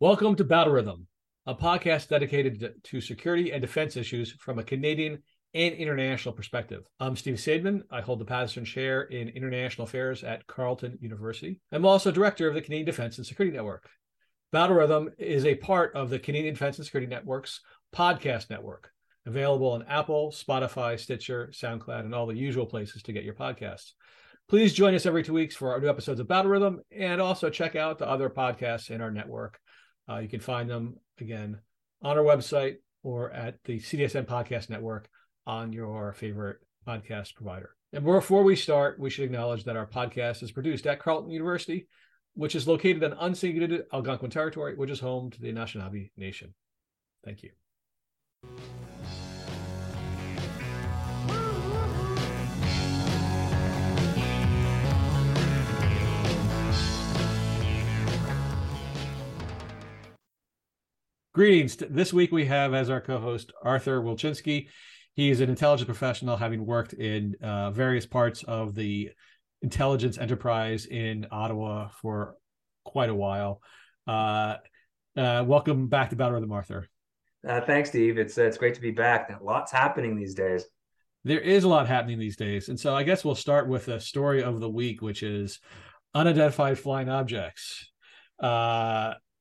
Welcome to Battle Rhythm, a podcast dedicated to security and defense issues from a Canadian and international perspective. I'm Steve Saideman. I hold the Paterson Chair in International Affairs at Carleton University. I'm also director of the Canadian Defense and Security Network. Battle Rhythm is a part of the Canadian Defense and Security Network's podcast network, available on Apple, Spotify, Stitcher, SoundCloud, and all the usual places to get your podcasts. Please join us every two weeks for our new episodes of Battle Rhythm and also check out the other podcasts in our network uh, you can find them again on our website or at the CDSN Podcast Network on your favorite podcast provider. And before we start, we should acknowledge that our podcast is produced at Carleton University, which is located on unceded Algonquin territory, which is home to the Anishinaabe Nation. Thank you. Greetings. This week we have as our co-host Artur Wilczynski. He is an intelligence professional, having worked in uh, various parts of the intelligence enterprise in Ottawa for quite a while. Uh, uh, welcome back to Battle Rhythm, Artur. Uh, thanks, Steve. It's uh, it's great to be back. Lots happening these days. There is a lot happening these days, and so I guess we'll start with a story of the week, which is unidentified flying objects.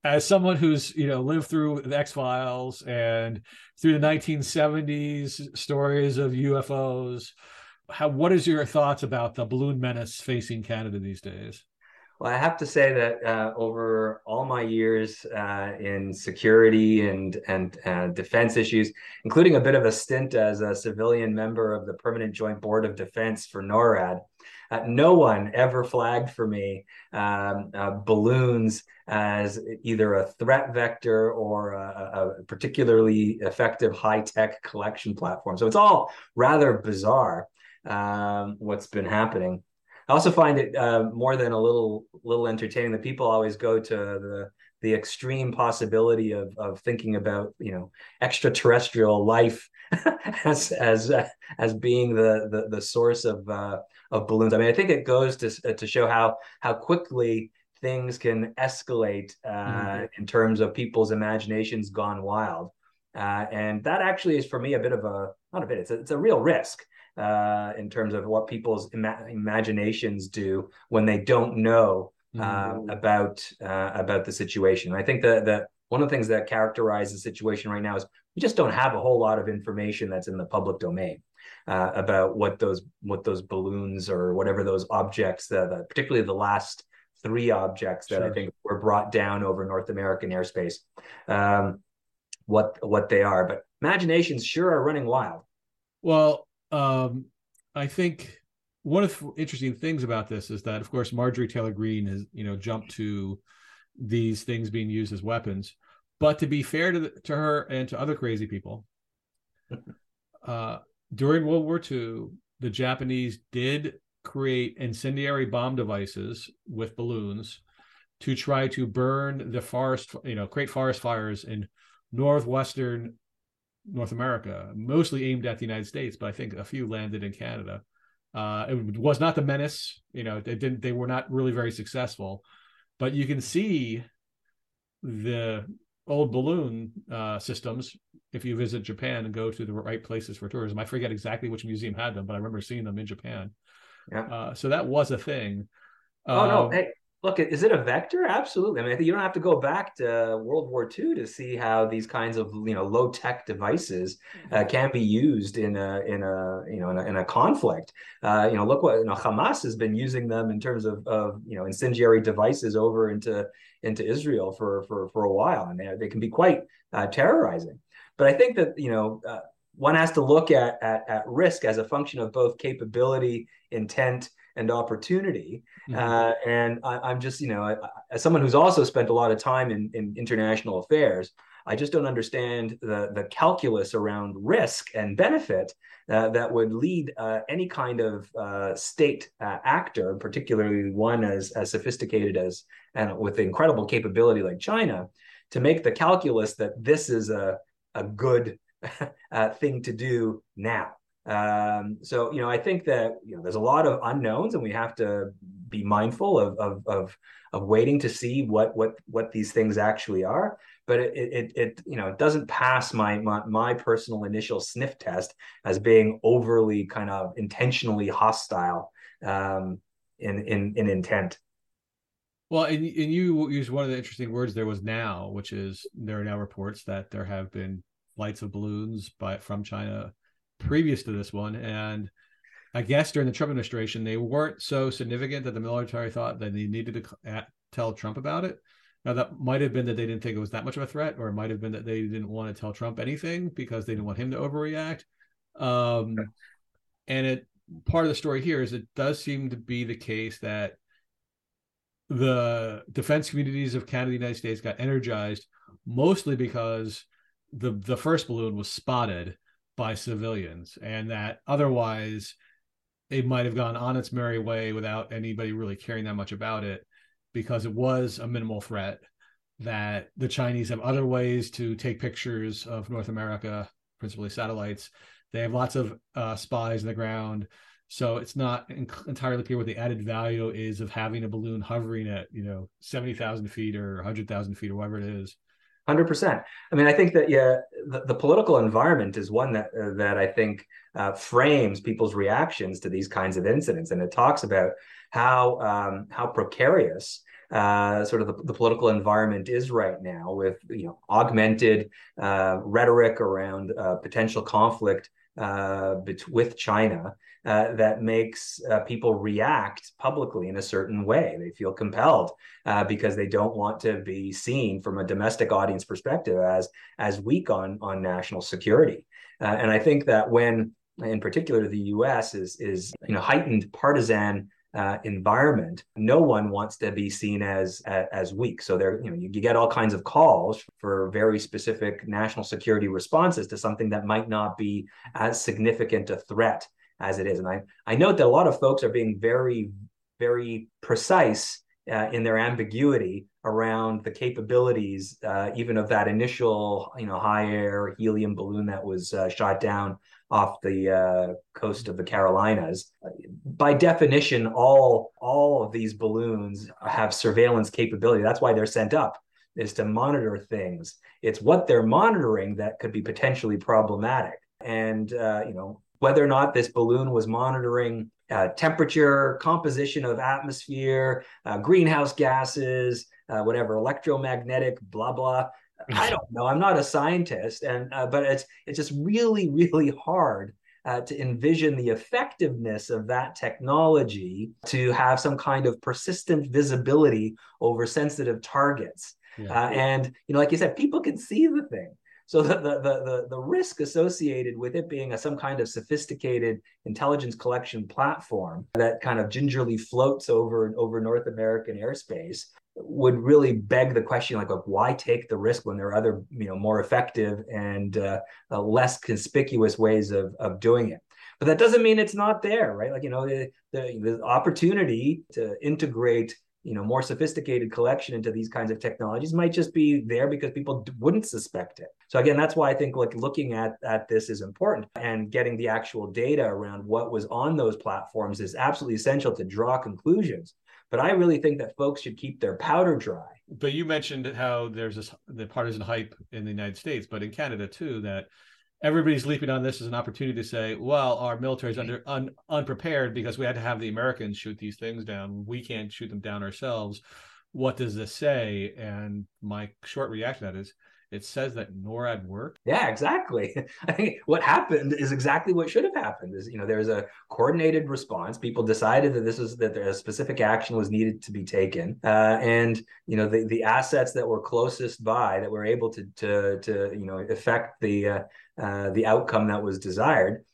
As someone who's you know lived through the X Files and through the 1970s stories of UFOs, how what is your thoughts about the balloon menace facing Canada these days? Well, I have to say that uh, over all my years uh, in security and and uh, defense issues, including a bit of a stint as a civilian member of the Permanent Joint Board of Defense for NORAD, uh, no one ever flagged for me um, uh, balloons as either a threat vector or a, a particularly effective high tech collection platform. So it's all rather bizarre um, what's been happening. I also find it uh, more than a little little entertaining that people always go to the the extreme possibility of of thinking about you know extraterrestrial life as as uh, as being the the, the source of uh, of balloons. I mean, I think it goes to to show how how quickly things can escalate uh, mm-hmm. in terms of people's imaginations gone wild, uh, and that actually is for me a bit of a not a bit. It's a, it's a real risk. Uh, in terms of what people's ima- imaginations do when they don't know mm-hmm. about uh, about the situation. I think that that one of the things that characterizes the situation right now is we just don't have a whole lot of information that's in the public domain uh, about what those what those balloons or whatever those objects that, that particularly the last three objects that sure. I think were brought down over North American airspace, um, what what they are. But imaginations sure are running wild. Well, um, I think one of the interesting things about this is that, of course, Marjorie Taylor Greene has you know jumped to these things being used as weapons. But to be fair to the, to her and to other crazy people, uh, during World War II, the Japanese did create incendiary bomb devices with balloons to try to burn the forest, you know, create forest fires in northwestern North America, mostly aimed at the United States, but I think a few landed in Canada. Uh, it was not the menace, you know, they didn't, they were not really very successful, but you can see the old balloon uh, systems if you visit Japan and go to the right places for tourism. I forget exactly which museum had them, but I remember seeing them in Japan. Yeah. Uh, so that was a thing. Oh no! Um, hey, look, is it a vector? Absolutely. I mean, you don't have to go back to World War II to see how these kinds of you know low tech devices uh, mm-hmm. can be used in a in a you know in a, in a conflict. Uh, you know, look what you know, Hamas has been using them in terms of of you know incendiary devices over into into Israel for for for a while, and they, they can be quite uh, terrorizing. But I think that you know uh, one has to look at, at at risk as a function of both capability, intent, and opportunity. Mm-hmm. Uh, and I, am just you know as someone who's also spent a lot of time in, in international affairs. I just don't understand the the calculus around risk and benefit uh, that would lead uh, any kind of uh, state uh, actor, particularly one as as sophisticated as and with incredible capability like China, to make the calculus that this is a a good uh, thing to do now. Um, so you know, I think that you know there's a lot of unknowns, and we have to be mindful of of of, of waiting to see what what what these things actually are. But it it, it you know it doesn't pass my, my my personal initial sniff test as being overly kind of intentionally hostile um, in in in intent. Well, and, and you used one of the interesting words there was now, which is there are now reports that there have been flights of balloons by from China previous to this one. And I guess during the Trump administration, they weren't so significant that the military thought that they needed to tell Trump about it. Now, that might have been that they didn't think it was that much of a threat, or it might have been that they didn't want to tell Trump anything because they didn't want him to overreact. Um, and it part of the story here is it does seem to be the case that the defense communities of Canada, the United States got energized mostly because the the first balloon was spotted by civilians and that otherwise it might have gone on its merry way without anybody really caring that much about it because it was a minimal threat that the Chinese have other ways to take pictures of North America, principally satellites. They have lots of uh, spies in the ground. So it's not entirely clear what the added value is of having a balloon hovering at, you know, 70,000 feet or 100,000 feet or whatever it is. Hundred percent. I mean, I think that yeah, the, the political environment is one that uh, that I think uh, frames people's reactions to these kinds of incidents, and it talks about how um, how precarious uh, sort of the, the, political environment is right now, with you know augmented uh, rhetoric around uh, potential conflict uh, with China uh, that makes uh, people react publicly in a certain way. They feel compelled uh, because they don't want to be seen from a domestic audience perspective as as weak on on national security. Uh, and I think that when, in particular, the U.S. is is you know heightened partisan uh, environment, no one wants to be seen as, as, weak. So there, you know, you, you, get all kinds of calls for very specific national security responses to something that might not be as significant a threat as it is. And I I note that a lot of folks are being very very precise uh, in their ambiguity around the capabilities, uh, even of that initial, you know, high air helium balloon that was uh, shot down off the uh, coast of the Carolinas. By definition, all all of these balloons have surveillance capability. That's why they're sent up is to monitor things. It's what they're monitoring that could be potentially problematic. And uh, you know whether or not this balloon was monitoring uh, temperature, composition of atmosphere, uh, greenhouse gases, uh, whatever, electromagnetic, blah blah. I don't know. I'm not a scientist, and uh, but it's it's just really really hard uh, to envision the effectiveness of that technology to have some kind of persistent visibility over sensitive targets. Yeah. Uh, and you know, like you said, people can see the thing. So the, the the the risk associated with it being a, some kind of sophisticated intelligence collection platform that kind of gingerly floats over over North American airspace would really beg the question like, like why take the risk when there are other you know more effective and uh, uh, less conspicuous ways of of doing it? But that doesn't mean it's not there right? Like you know the, the, the opportunity to integrate you know more sophisticated collection into these kinds of technologies might just be there because people wouldn't suspect it. So again that's why i think like looking at at this is important and getting the actual data around what was on those platforms is absolutely essential to draw conclusions but I really think that folks should keep their powder dry. But you mentioned how there's this the partisan hype in the United States, but in Canada too, that everybody's leaping on this as an opportunity to say, well, our military is under un, unprepared because we had to have the Americans shoot these things down. We can't shoot them down ourselves. What does this say? And my short reaction to that is it says that NORAD worked. Yeah, exactly. I think what happened is exactly what should have happened. Is you know there's a coordinated response. People decided that this was that a specific action was needed to be taken, uh, and you know the the assets that were closest by that were able to to to you know affect the uh, uh, the outcome that was desired,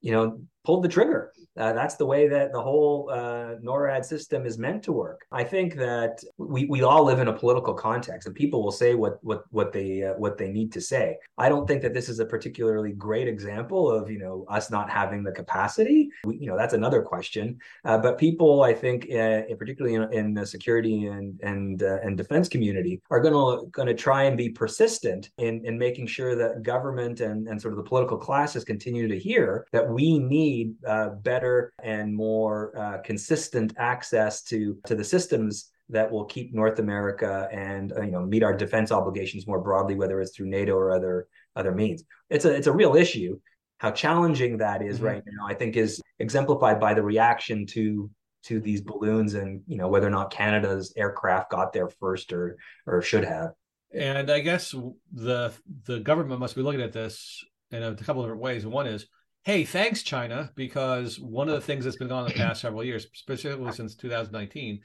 you know pulled the trigger Uh, that's the way that the whole uh, NORAD system is meant to work. I think that we, we all live in a political context, and people will say what what what they uh, what they need to say. I don't think that this is a particularly great example of you know us not having the capacity. We, you know that's another question. Uh, but people, I think, uh, particularly in, in, the security and and uh, and defense community, are going to going to try and be persistent in in making sure that government and and sort of the political classes continue to hear that we need better better and more uh, consistent access to to the systems that will keep North America and uh, you know meet our defense obligations more broadly, whether it's through NATO or other other means. It's a it's a real issue. How challenging that is mm-hmm. right now, I think, is exemplified by the reaction to to these balloons and you know whether or not Canada's aircraft got there first or or should have. And I guess the the government must be looking at this in a couple of different ways. One is hey, thanks, China, because one of the things that's been going on the past several years, specifically since 2019,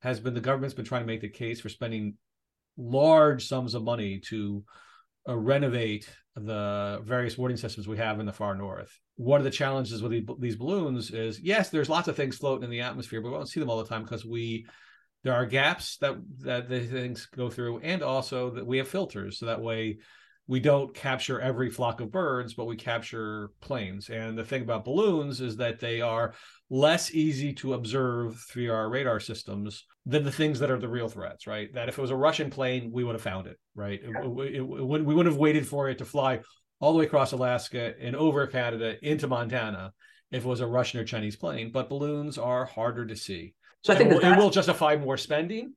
has been the government's been trying to make the case for spending large sums of money to uh, renovate the various warning systems we have in the far north. One of the challenges with these balloons is yes, there's lots of things floating in the atmosphere, but we don't see them all the time because we there are gaps that that the things go through, and also that we have filters, so that way we don't capture every flock of birds, but we capture planes. And the thing about balloons is that they are less easy to observe through our radar systems than the things that are the real threats, right? That if it was a Russian plane, we would have found it, right? Yeah. It, it, it, we wouldn't have waited for it to fly all the way across Alaska and over Canada into Montana if it was a Russian or Chinese plane. But balloons are harder to see. So I think that it will justify more spending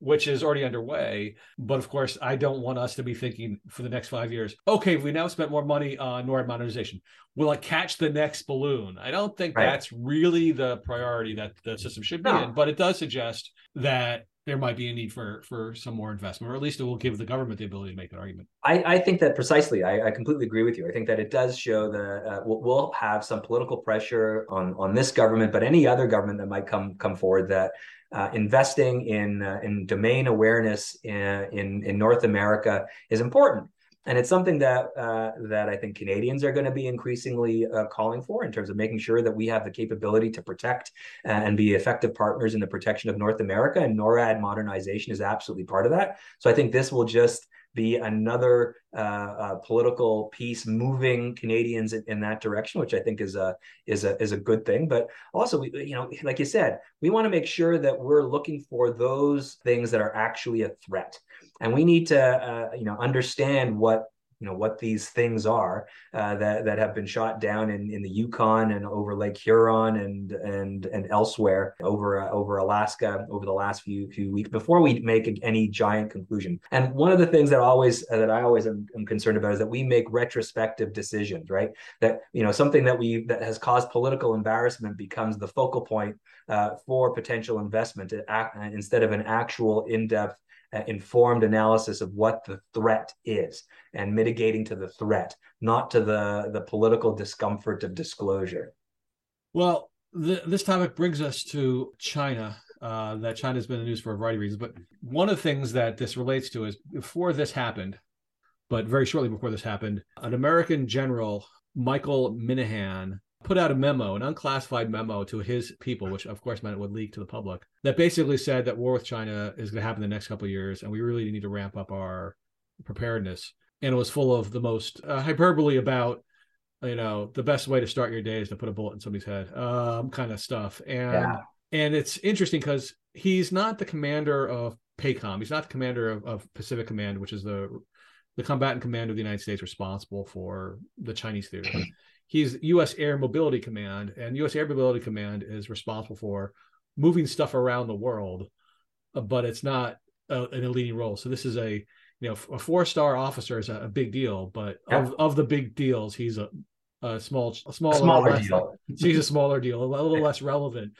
which is already underway. But of course, I don't want us to be thinking for the next five years, okay, we now spent more money on NORAD modernization. Will it catch the next balloon? I don't think right. that's really the priority that the system should be no. in, but it does suggest that there might be a need for for some more investment, or at least it will give the government the ability to make an argument. I, I think that precisely. I, I, completely agree with you. I think that it does show that uh, we'll, we'll, have some political pressure on on this government, but any other government that might come come forward that uh, investing in uh, in domain awareness in, in, in North America is important, and it's something that uh, that I think Canadians are going to be increasingly uh, calling for in terms of making sure that we have the capability to protect and be effective partners in the protection of North America. And NORAD modernization is absolutely part of that. So I think this will just be another uh, uh, political piece moving Canadians in, in, that direction, which I think is a is a is a good thing. But also, we, you know, like you said, we want to make sure that we're looking for those things that are actually a threat, and we need to uh, you know understand what you know what these things are uh, that that have been shot down in, in the Yukon and over Lake Huron and and and elsewhere over uh, over Alaska over the last few few weeks before we make any giant conclusion. And one of the things that always uh, that I always am, am, concerned about is that we make retrospective decisions, right? That you know something that we that has caused political embarrassment becomes the focal point uh, for potential investment uh, instead of an actual in depth uh, informed analysis of what the threat is and mitigating to the threat, not to the, the political discomfort of disclosure. Well, the, this topic brings us to China. Uh, that China's been in the news for a variety of reasons. But one of the things that this relates to is before this happened, but very shortly before this happened, an American general, Michael Minihan, put out a memo, an unclassified memo to his people, which of course meant it would leak to the public, that basically said that war with China is going to happen in the next couple of years, and we really need to ramp up our preparedness. And it was full of the most uh, hyperbole about, you know, the best way to start your day is to put a bullet in somebody's head, um, kind of stuff. And yeah. and it's interesting because he's not the commander of PACOM. He's not the commander of, of Pacific Command, which is the the combatant command of the United States responsible for the Chinese theater he's U.S. Air Mobility Command, and U.S. Air Mobility Command is responsible for moving stuff around the world, uh, but it's not a, an leading role. So this is a you know a four star officer is a, a, big deal, but yeah. of, of the big deals, he's a, a small a smaller, smaller less, deal. he's a smaller deal, a little less relevant,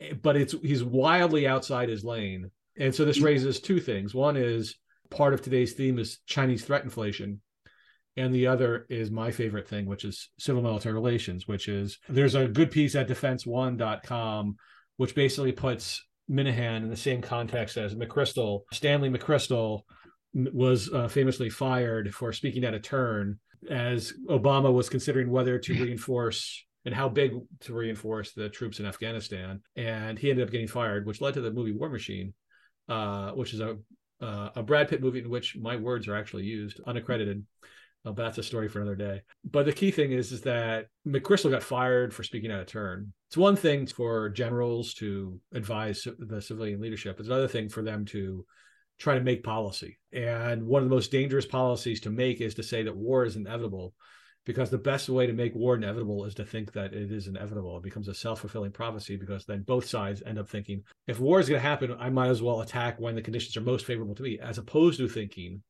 eh, but it's he's wildly outside his lane. And so this raises two things. One is part of today's theme is Chinese threat inflation and the other is my favorite thing, which is civil military relations, which is there's a good piece at defense1.com, which basically puts Minihan in the same context as McChrystal. Stanley McChrystal was uh, famously fired for speaking at a turn as Obama was considering whether to reinforce and how big to reinforce the troops in Afghanistan. And he ended up getting fired, which led to the movie War Machine, uh, which is a uh, a Brad Pitt movie in which my words are actually used, unaccredited. That's a story for another day. But the key thing is, is that McChrystal got fired for speaking out of turn. It's one thing for generals to advise the civilian leadership. It's another thing for them to try to make policy. And one of the most dangerous policies to make is to say that war is inevitable, because the best way to make war inevitable is to think that it is inevitable. It becomes a self fulfilling prophecy because then both sides end up thinking, if war is going to happen, I might as well attack when the conditions are most favorable to me, as opposed to thinking,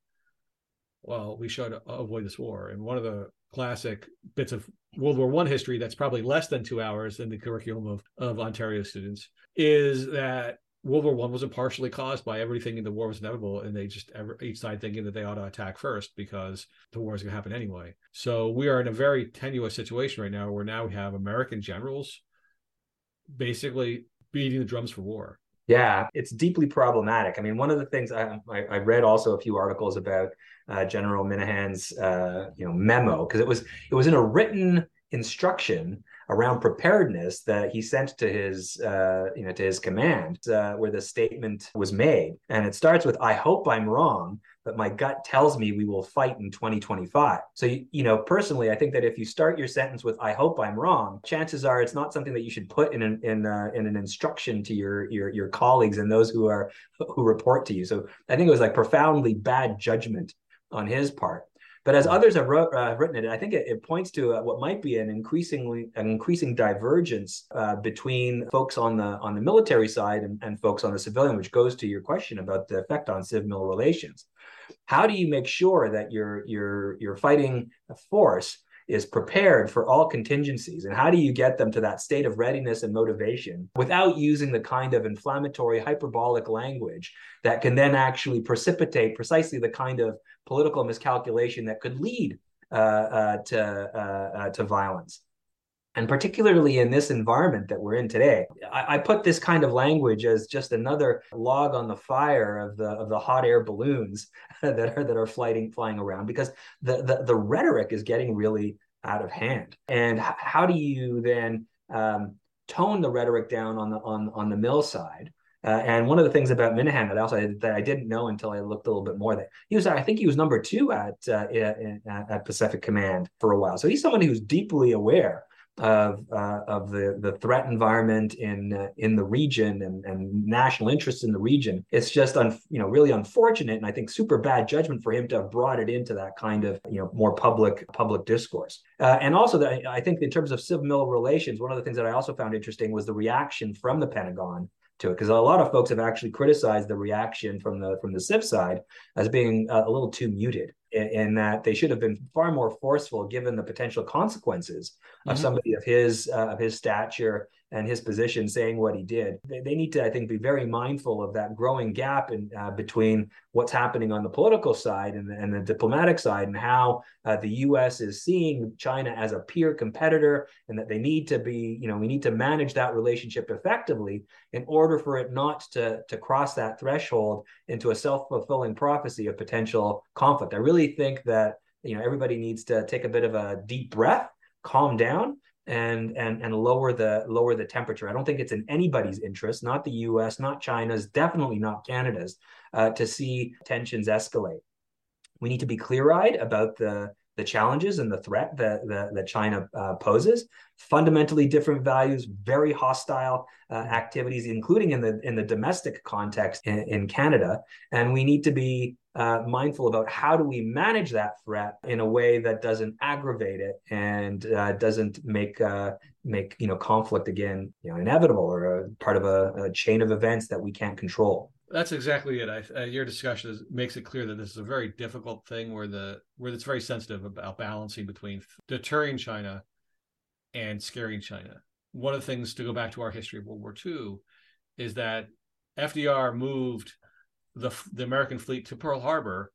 well, we should avoid this war. And one of the classic bits of World War One history that's probably less than two hours in the curriculum of, of Ontario students is that World War One wasn't partially caused by everything thinking the war was inevitable, and they just ever, each side thinking that they ought to attack first because the war is going to happen anyway. So we are in a very tenuous situation right now, where now we have American generals basically beating the drums for war. Yeah, it's deeply problematic. I mean, one of the things I, I, I read also a few articles about uh, General Minihan's uh, you know memo because it was it was in a written instruction around preparedness that he sent to his uh, you know to his command uh, where the statement was made and it starts with i hope i'm wrong but my gut tells me we will fight in 2025 so you, you know personally i think that if you start your sentence with i hope i'm wrong chances are it's not something that you should put in an in, uh, in an instruction to your your your colleagues and those who are who report to you. So i think it was like profoundly bad judgment on his part. But as others have wrote, uh, written it, I think it, it points to uh, what might be an increasingly an increasing divergence uh, between folks on the on the military side and, and folks on the civilian, which goes to your question about the effect on civil relations. How do you make sure that your your your fighting force is prepared for all contingencies? And how do you get them to that state of readiness and motivation without using the kind of inflammatory hyperbolic language that can then actually precipitate precisely the kind of political miscalculation that could lead uh, uh, to uh, uh to violence and particularly in this environment that we're in today I, I, put this kind of language as just another log on the fire of the of the hot air balloons that are that are flying flying around because the the, the rhetoric is getting really out of hand and how do you then um, tone the rhetoric down on the on on the mill side uh, and one of the things about Minihan that I also that I didn't know until I looked a little bit more that he was I think he was number two at uh, in, at Pacific Command for a while. So he's someone who's deeply aware of uh, of the the threat environment in uh, in the region and, and national interests in the region. It's just un, you know really unfortunate and I think super bad judgment for him to have brought it into that kind of you know more public public discourse. Uh, and also that I think in terms of civil relations, one of the things that I also found interesting was the reaction from the Pentagon to it because a lot of folks have actually criticized the reaction from the from the civ side as being a, a little too muted in, in, that they should have been far more forceful given the potential consequences mm-hmm. of somebody of his uh, of his stature and his position saying what he did. They, they need to, I think, be very mindful of that growing gap in, uh, between what's happening on the political side and the, and the diplomatic side, and how uh, the U.S. is seeing China as a peer competitor, and that they need to be, you know, we need to manage that relationship effectively in order for it not to to cross that threshold into a self fulfilling prophecy of potential conflict. I really think that you know everybody needs to take a bit of a deep breath calm down and and and lower the lower the temperature. I don't think it's in anybody's interest, not the U.S., not China's, definitely not Canada's, uh, to see tensions escalate. We need to be clear-eyed about the the challenges and the threat that that, that China uh, poses. Fundamentally different values, very hostile uh, activities, including in the in the domestic context in, in Canada, and we need to be uh, mindful about how do we manage that threat in a way that doesn't aggravate it and uh, doesn't make uh, make you know conflict again you know inevitable or a part of a, a chain of events that we can't control. That's exactly it. I, uh, your discussion is, makes it clear that this is a very difficult thing where the where it's very sensitive about balancing between deterring China and scaring China. One of the things to go back to our history of World War II is that FDR moved the the American fleet to Pearl Harbor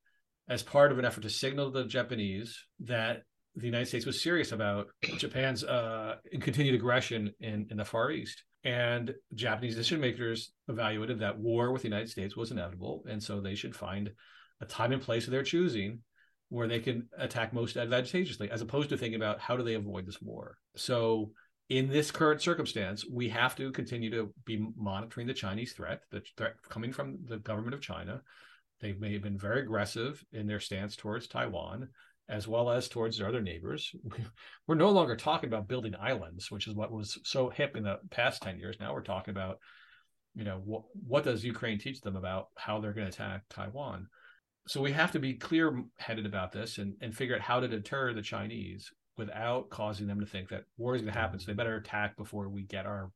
as part of an effort to signal the Japanese that the United States was serious about Japan's uh, continued aggression in, in the Far East. And Japanese decision makers evaluated that war with the United States was inevitable. And so they should find a time and place of their choosing where they can attack most advantageously, as opposed to thinking about how do they avoid this war. So in this current circumstance, we have to continue to be monitoring the Chinese threat, the threat coming from the government of China. They may have been very aggressive in their stance towards Taiwan, as well as towards their other neighbors. We're no longer talking about building islands, which is what was so hip in the past 10 years. Now we're talking about, you know, what, what does Ukraine teach them about how they're going to attack Taiwan? So we have to be clear headed about this and, and figure out how to deter the Chinese without causing them to think that war is going to happen. So they better attack before we get our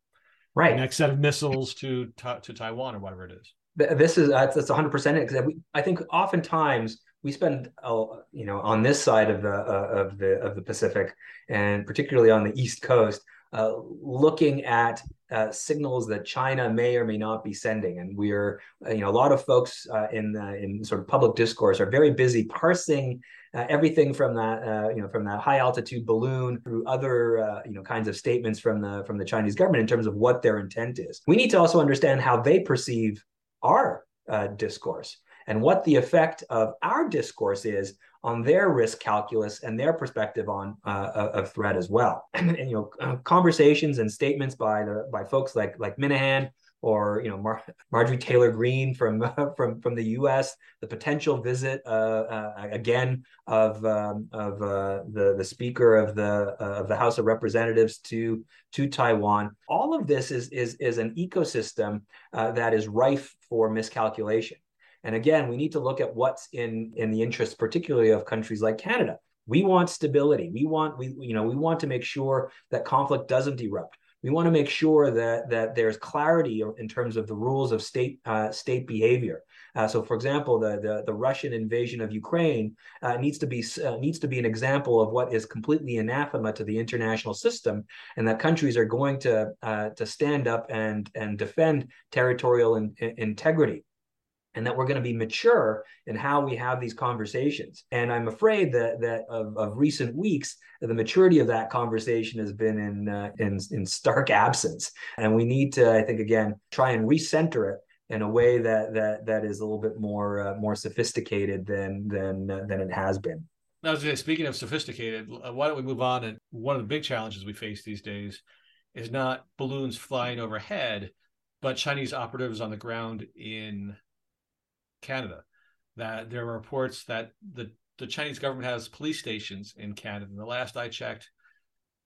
right next set of missiles to to Taiwan or whatever it is. This is uh, that's 100 percent it because I think oftentimes we spend uh, you know on this side of the uh, of the of the Pacific and particularly on the East Coast uh, looking at uh, signals that China may or may not be sending, and we're you know a lot of folks uh, in in sort of public discourse are very busy parsing uh, everything from that uh, you know from that high altitude balloon through other uh, you know kinds of statements from the from the Chinese government in terms of what their intent is. We need to also understand how they perceive our uh, discourse and what the effect of our discourse is on their risk calculus and their perspective on uh, of threat as well. and, and you know, uh, conversations and statements by the by folks like like Minihan or you know Mar- Marjorie Taylor Greene from uh, from from the U.S. The potential visit uh, uh, again of um, of uh, the the Speaker of the uh, of the House of Representatives to to Taiwan. All of this is is is an ecosystem uh, that is rife for miscalculation. And again, we need to look at what's in in the interest, particularly of countries like Canada. We want stability. We want we you know we want to make sure that conflict doesn't erupt we want to make sure that that there's clarity in terms of the rules of state uh, state behavior. Uh, so, for example, the, the, the Russian invasion of Ukraine uh, needs to be uh, needs to be an example of what is completely anathema to the international system, and that countries are going to uh, to stand up and and defend territorial in, in, integrity and that we're going to be mature in how we have these conversations. And I'm afraid that that of, of recent weeks, the maturity of that conversation has been in, uh, in in stark absence. And we need to, I think, again, try and recenter it in a way that that that is a little bit more uh, more sophisticated than than uh, than it has been. Now, speaking of sophisticated, why don't we move on? And one of the big challenges we face these days is not balloons flying overhead, but Chinese operatives on the ground in Canada. That there are reports that the the Chinese government has police stations in Canada. And the last I checked,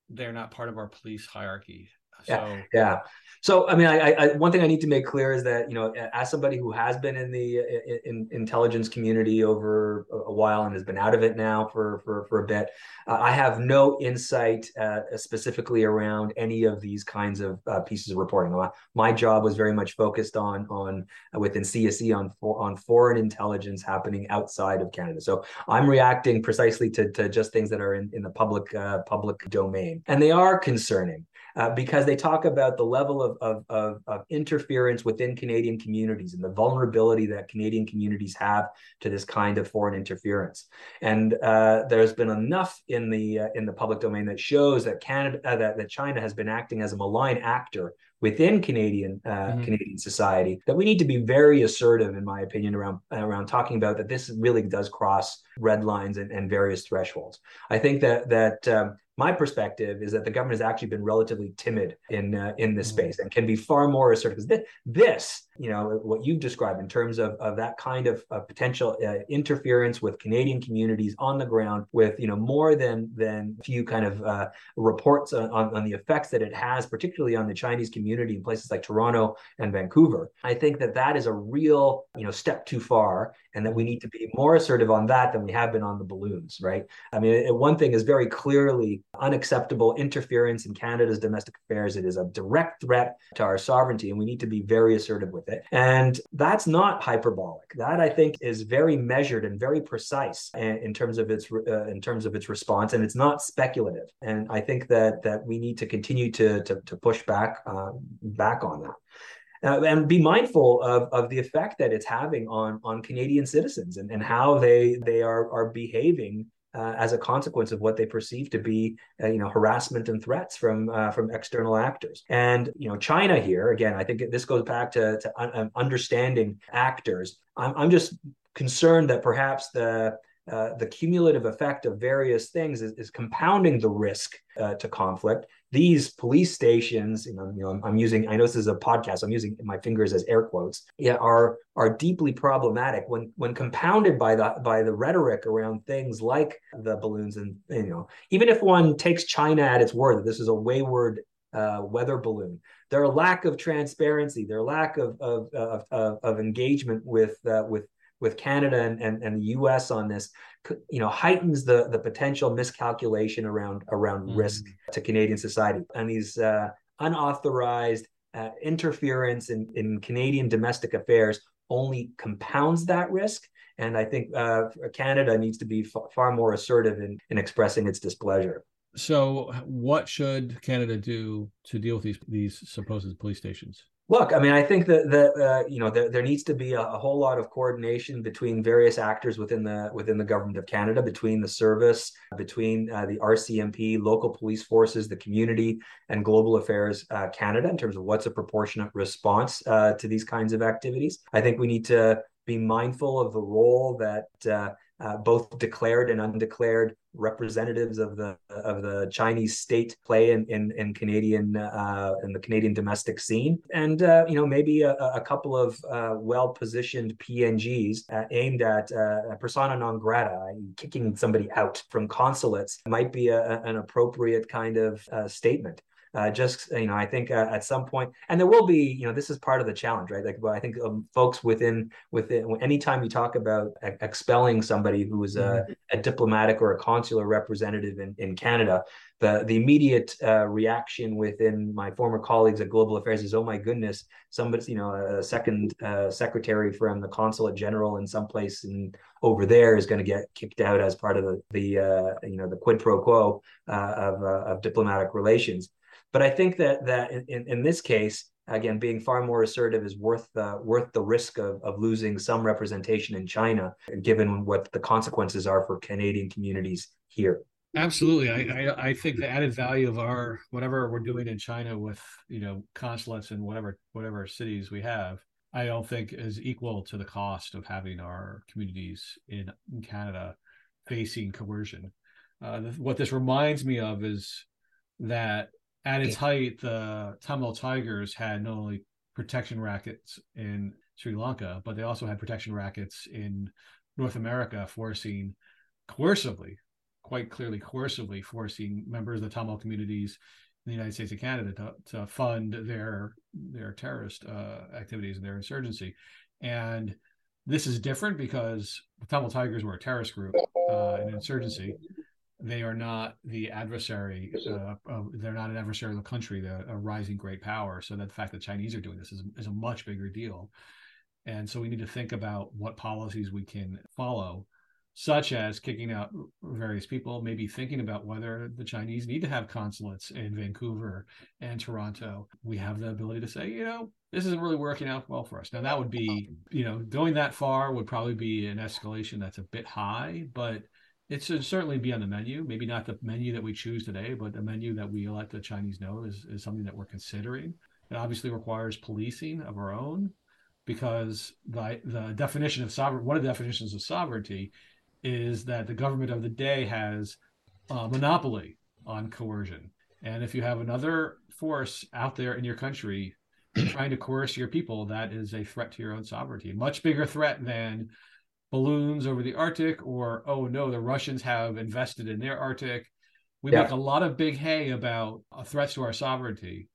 they're not part of our police hierarchy. So, yeah, yeah. So, I mean, I, I, one thing I need to make clear is that you know, as somebody who has been in the in, in intelligence community over a while and has been out of it now for for for a bit, uh, I have no insight uh, specifically around any of these kinds of uh, pieces of reporting. My, my, job was very much focused on on uh, within CSE on for, on foreign intelligence happening outside of Canada. So I'm reacting precisely to to just things that are in in the public uh, public domain, and they are concerning uh, because they talk about the level of, of, of, of, interference within Canadian communities and the vulnerability that Canadian communities have to this kind of foreign interference. And uh, there's been enough in the uh, in the public domain that shows that Canada uh, that, that China has been acting as a malign actor within Canadian uh, mm-hmm. Canadian society that we need to be very assertive, in my opinion, around around talking about that this really does cross red lines and, and various thresholds. I think that that um, my perspective is that the government has actually been relatively timid in uh, in this mm-hmm. space and can be far more assertive. This, this, you know, what you've described in terms of, of that kind of, of potential uh, interference with Canadian communities on the ground, with you know more than than a few kind of uh, reports on, on the effects that it has, particularly on the Chinese community in places like Toronto and Vancouver. I think that that is a real you know step too far, and that we need to be more assertive on that than we have been on the balloons. Right? I mean, one thing is very clearly unacceptable interference in Canada's domestic affairs. It is a direct threat to our sovereignty, and we need to be very assertive with it. And that's not hyperbolic. That I think is very measured and very precise in, terms of its uh, in terms of its response, and it's not speculative. And I think that that we need to continue to to, to push back uh, back on that. Uh, and be mindful of, of the effect that it's having on on Canadian citizens and, and how they they are are behaving uh, as a consequence of what they perceive to be, uh, you know, harassment and threats from uh, from external actors. And you know, China here again, I think this goes back to, to un- um, understanding actors. I'm, I'm just concerned that perhaps the uh, the cumulative effect of various things is, is compounding the risk uh, to conflict. These police stations, you know, you know, I'm using, I know this is a podcast, I'm using my fingers as air quotes, yeah, are are deeply problematic when when compounded by the by the rhetoric around things like the balloons and you know, even if one takes China at its word that this is a wayward uh, weather balloon, their lack of transparency, their lack of of of, of, of engagement with uh, with with Canada and, and, and the US on this, you know, heightens the, the potential miscalculation around, around mm risk to Canadian society. And these uh, unauthorized uh, interference in, in Canadian domestic affairs only compounds that risk. And I think uh, Canada needs to be f- far more assertive in, in expressing its displeasure. So, what should Canada do to deal with these these supposed police stations? Look, I mean, I think that that uh, you know there, there needs to be a, a, whole lot of coordination between various actors within the within the government of Canada, between the service, between uh, the RCMP, local police forces, the community, and Global Affairs uh, Canada in terms of what's a proportionate response uh, to these kinds of activities. I think we need to be mindful of the role that uh, uh, both declared and undeclared representatives of the of the Chinese state play in in, in Canadian uh, in the Canadian domestic scene, and uh, you know maybe a, a couple of uh, well positioned PNGs uh, aimed at uh, persona non grata, kicking somebody out from consulates, might be a, an appropriate kind of statement uh, just you know i think uh, at some point and there will be you know this is part of the challenge right like but i think um, folks within within anytime you talk about expelling somebody who is a, mm-hmm. a diplomatic or a consular representative in, in canada the the immediate uh, reaction within my former colleagues at global affairs is oh my goodness somebody's you know a second uh, secretary from the consulate general in some place in over there is going to get kicked out as part of the the uh, you know the quid pro quo uh, of of diplomatic relations but I think that that in, in this case, again, being far more assertive is worth the worth the risk of, of losing some representation in China, given what the consequences are for Canadian communities here. Absolutely, I, I, I think the added value of our whatever we're doing in China with you know consulates and whatever whatever cities we have, I don't think is equal to the cost of having our communities in, in Canada facing coercion. Uh, what this reminds me of is that at its height, the Tamil Tigers had not only protection rackets in Sri Lanka, but they also had protection rackets in North America, forcing coercively, quite clearly coercively, forcing members of the Tamil communities in the United States and Canada to, to fund their their terrorist uh, activities and their insurgency. And this is different because the Tamil Tigers were a terrorist group, uh, an insurgency, they are not the adversary. Uh, they're not an adversary of the country, the, a rising great power. So that the fact that Chinese are doing this is, is a much bigger deal. And so we need to think about what policies we can follow, such as kicking out various people, maybe thinking about whether the Chinese need to have consulates in Vancouver and Toronto. We have the ability to say, you know, this isn't really working out well for us. Now, that would be, you know, going that far would probably be an escalation that's a bit high, but it should certainly be on the menu. Maybe not the menu that we choose today, but the menu that we let the Chinese know is, is something that we're considering. It obviously requires policing of our own because the, the definition of sovereign, one of the definitions of sovereignty is that the government of the day has a monopoly on coercion. And if you have another force out there in your country trying to coerce your people, that is a threat to your own sovereignty. Much bigger threat than balloons over the Arctic, or oh no, the Russians have invested in their Arctic. We yeah. make a lot of big hay about threats to our sovereignty.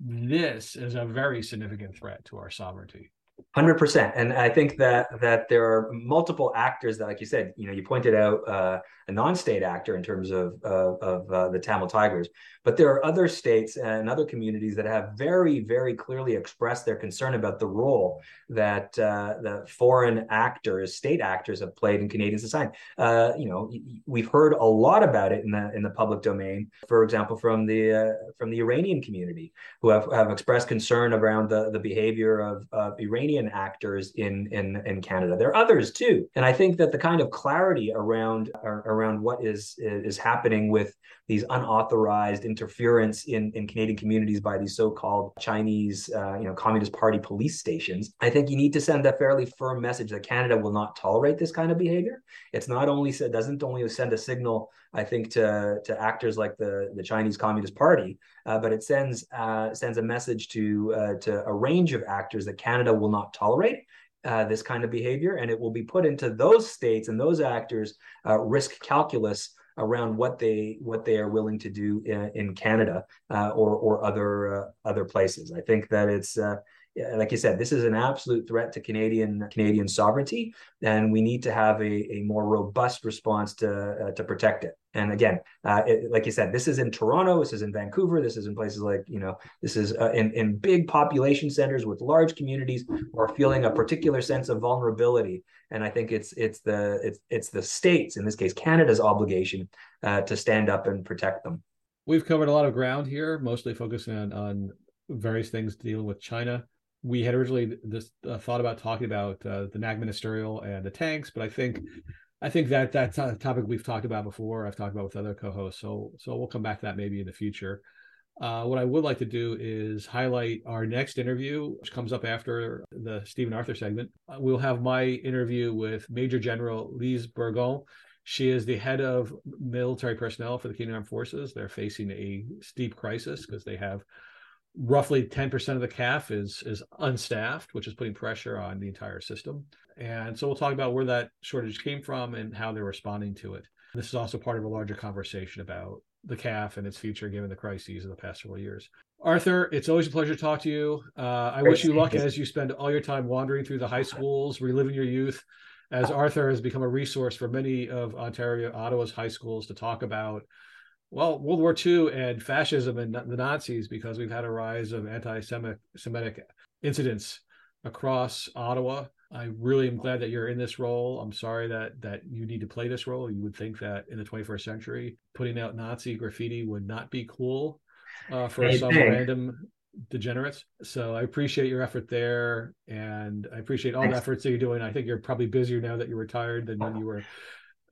This is a very significant threat to our sovereignty. Hundred percent, and I think that that there are multiple actors that, like you said, you know, you pointed out uh, a non-state actor in terms of of, of uh, the Tamil Tigers, but there are other states and other communities that have very, very clearly expressed their concern about the role that uh, the foreign actors, state actors, have played in Canadian society. Uh, you know, we've heard a lot about it in the in the public domain. For example, from the uh, from the Iranian community, who have, have expressed concern around the the behavior of, of Iranian Canadian actors in in in Canada. There are others too, and I think that the kind of clarity around around what is is happening with these unauthorized interference in in Canadian communities by these so-called Chinese, uh, you know, Communist Party police stations. I think you need to send a fairly firm message that Canada will not tolerate this kind of behavior. It's not only doesn't only send a signal, I think, to to actors like the the Chinese Communist Party, uh, but it sends uh, sends a message to uh, to a range of actors that Canada will not tolerate uh, this kind of behavior, and it will be put into those states and those actors' uh, risk calculus around what they what they are willing to do in, in Canada uh, or or other uh, other places. I think that it's uh, like you said, this is an absolute threat to Canadian Canadian sovereignty, and we need to have a, a more robust response to uh, to protect it. And again, uh, it, like you said, this is in Toronto, this is in Vancouver, this is in places like you know, this is uh, in in big population centers with large communities who are feeling a particular sense of vulnerability. And I think it's it's the it's it's the states, in this case, Canada's obligation uh, to stand up and protect them. We've covered a lot of ground here, mostly focusing on on various things dealing with China we had originally this uh, thought about talking about uh, the NAG ministerial and the tanks, but I think I think that that's a topic we've talked about before. I've talked about with other co-hosts, so so we'll come back to that maybe in the future. Uh, what I would like to do is highlight our next interview, which comes up after the Stephen Artur segment. Uh, we'll have my interview with Major General Lise Bourgon. She is the head of military personnel for the Canadian Armed Forces. They're facing a steep crisis because they have roughly 10% of the CAF is is unstaffed, which is putting pressure on the entire system. And so we'll talk about where that shortage came from and how they're responding to it. This is also part of a larger conversation about the CAF and its future given the crises of the past several years. Artur, it's always a pleasure to talk to you. Uh, I wish you luck as you spend all your time wandering through the high schools, reliving your youth, as Artur has become a resource for many of Ontario, Ottawa's high schools to talk about well, World War II and fascism and the Nazis, because we've had a rise of anti-Semitic incidents across Ottawa. I really am glad that you're in this role. I'm sorry that that you need to play this role. You would think that in the 21st century, putting out Nazi graffiti would not be cool uh, for some random degenerates. So I appreciate your effort there, and I appreciate all Thanks. the efforts that you're doing. I think you're probably busier now that you're retired than when you were,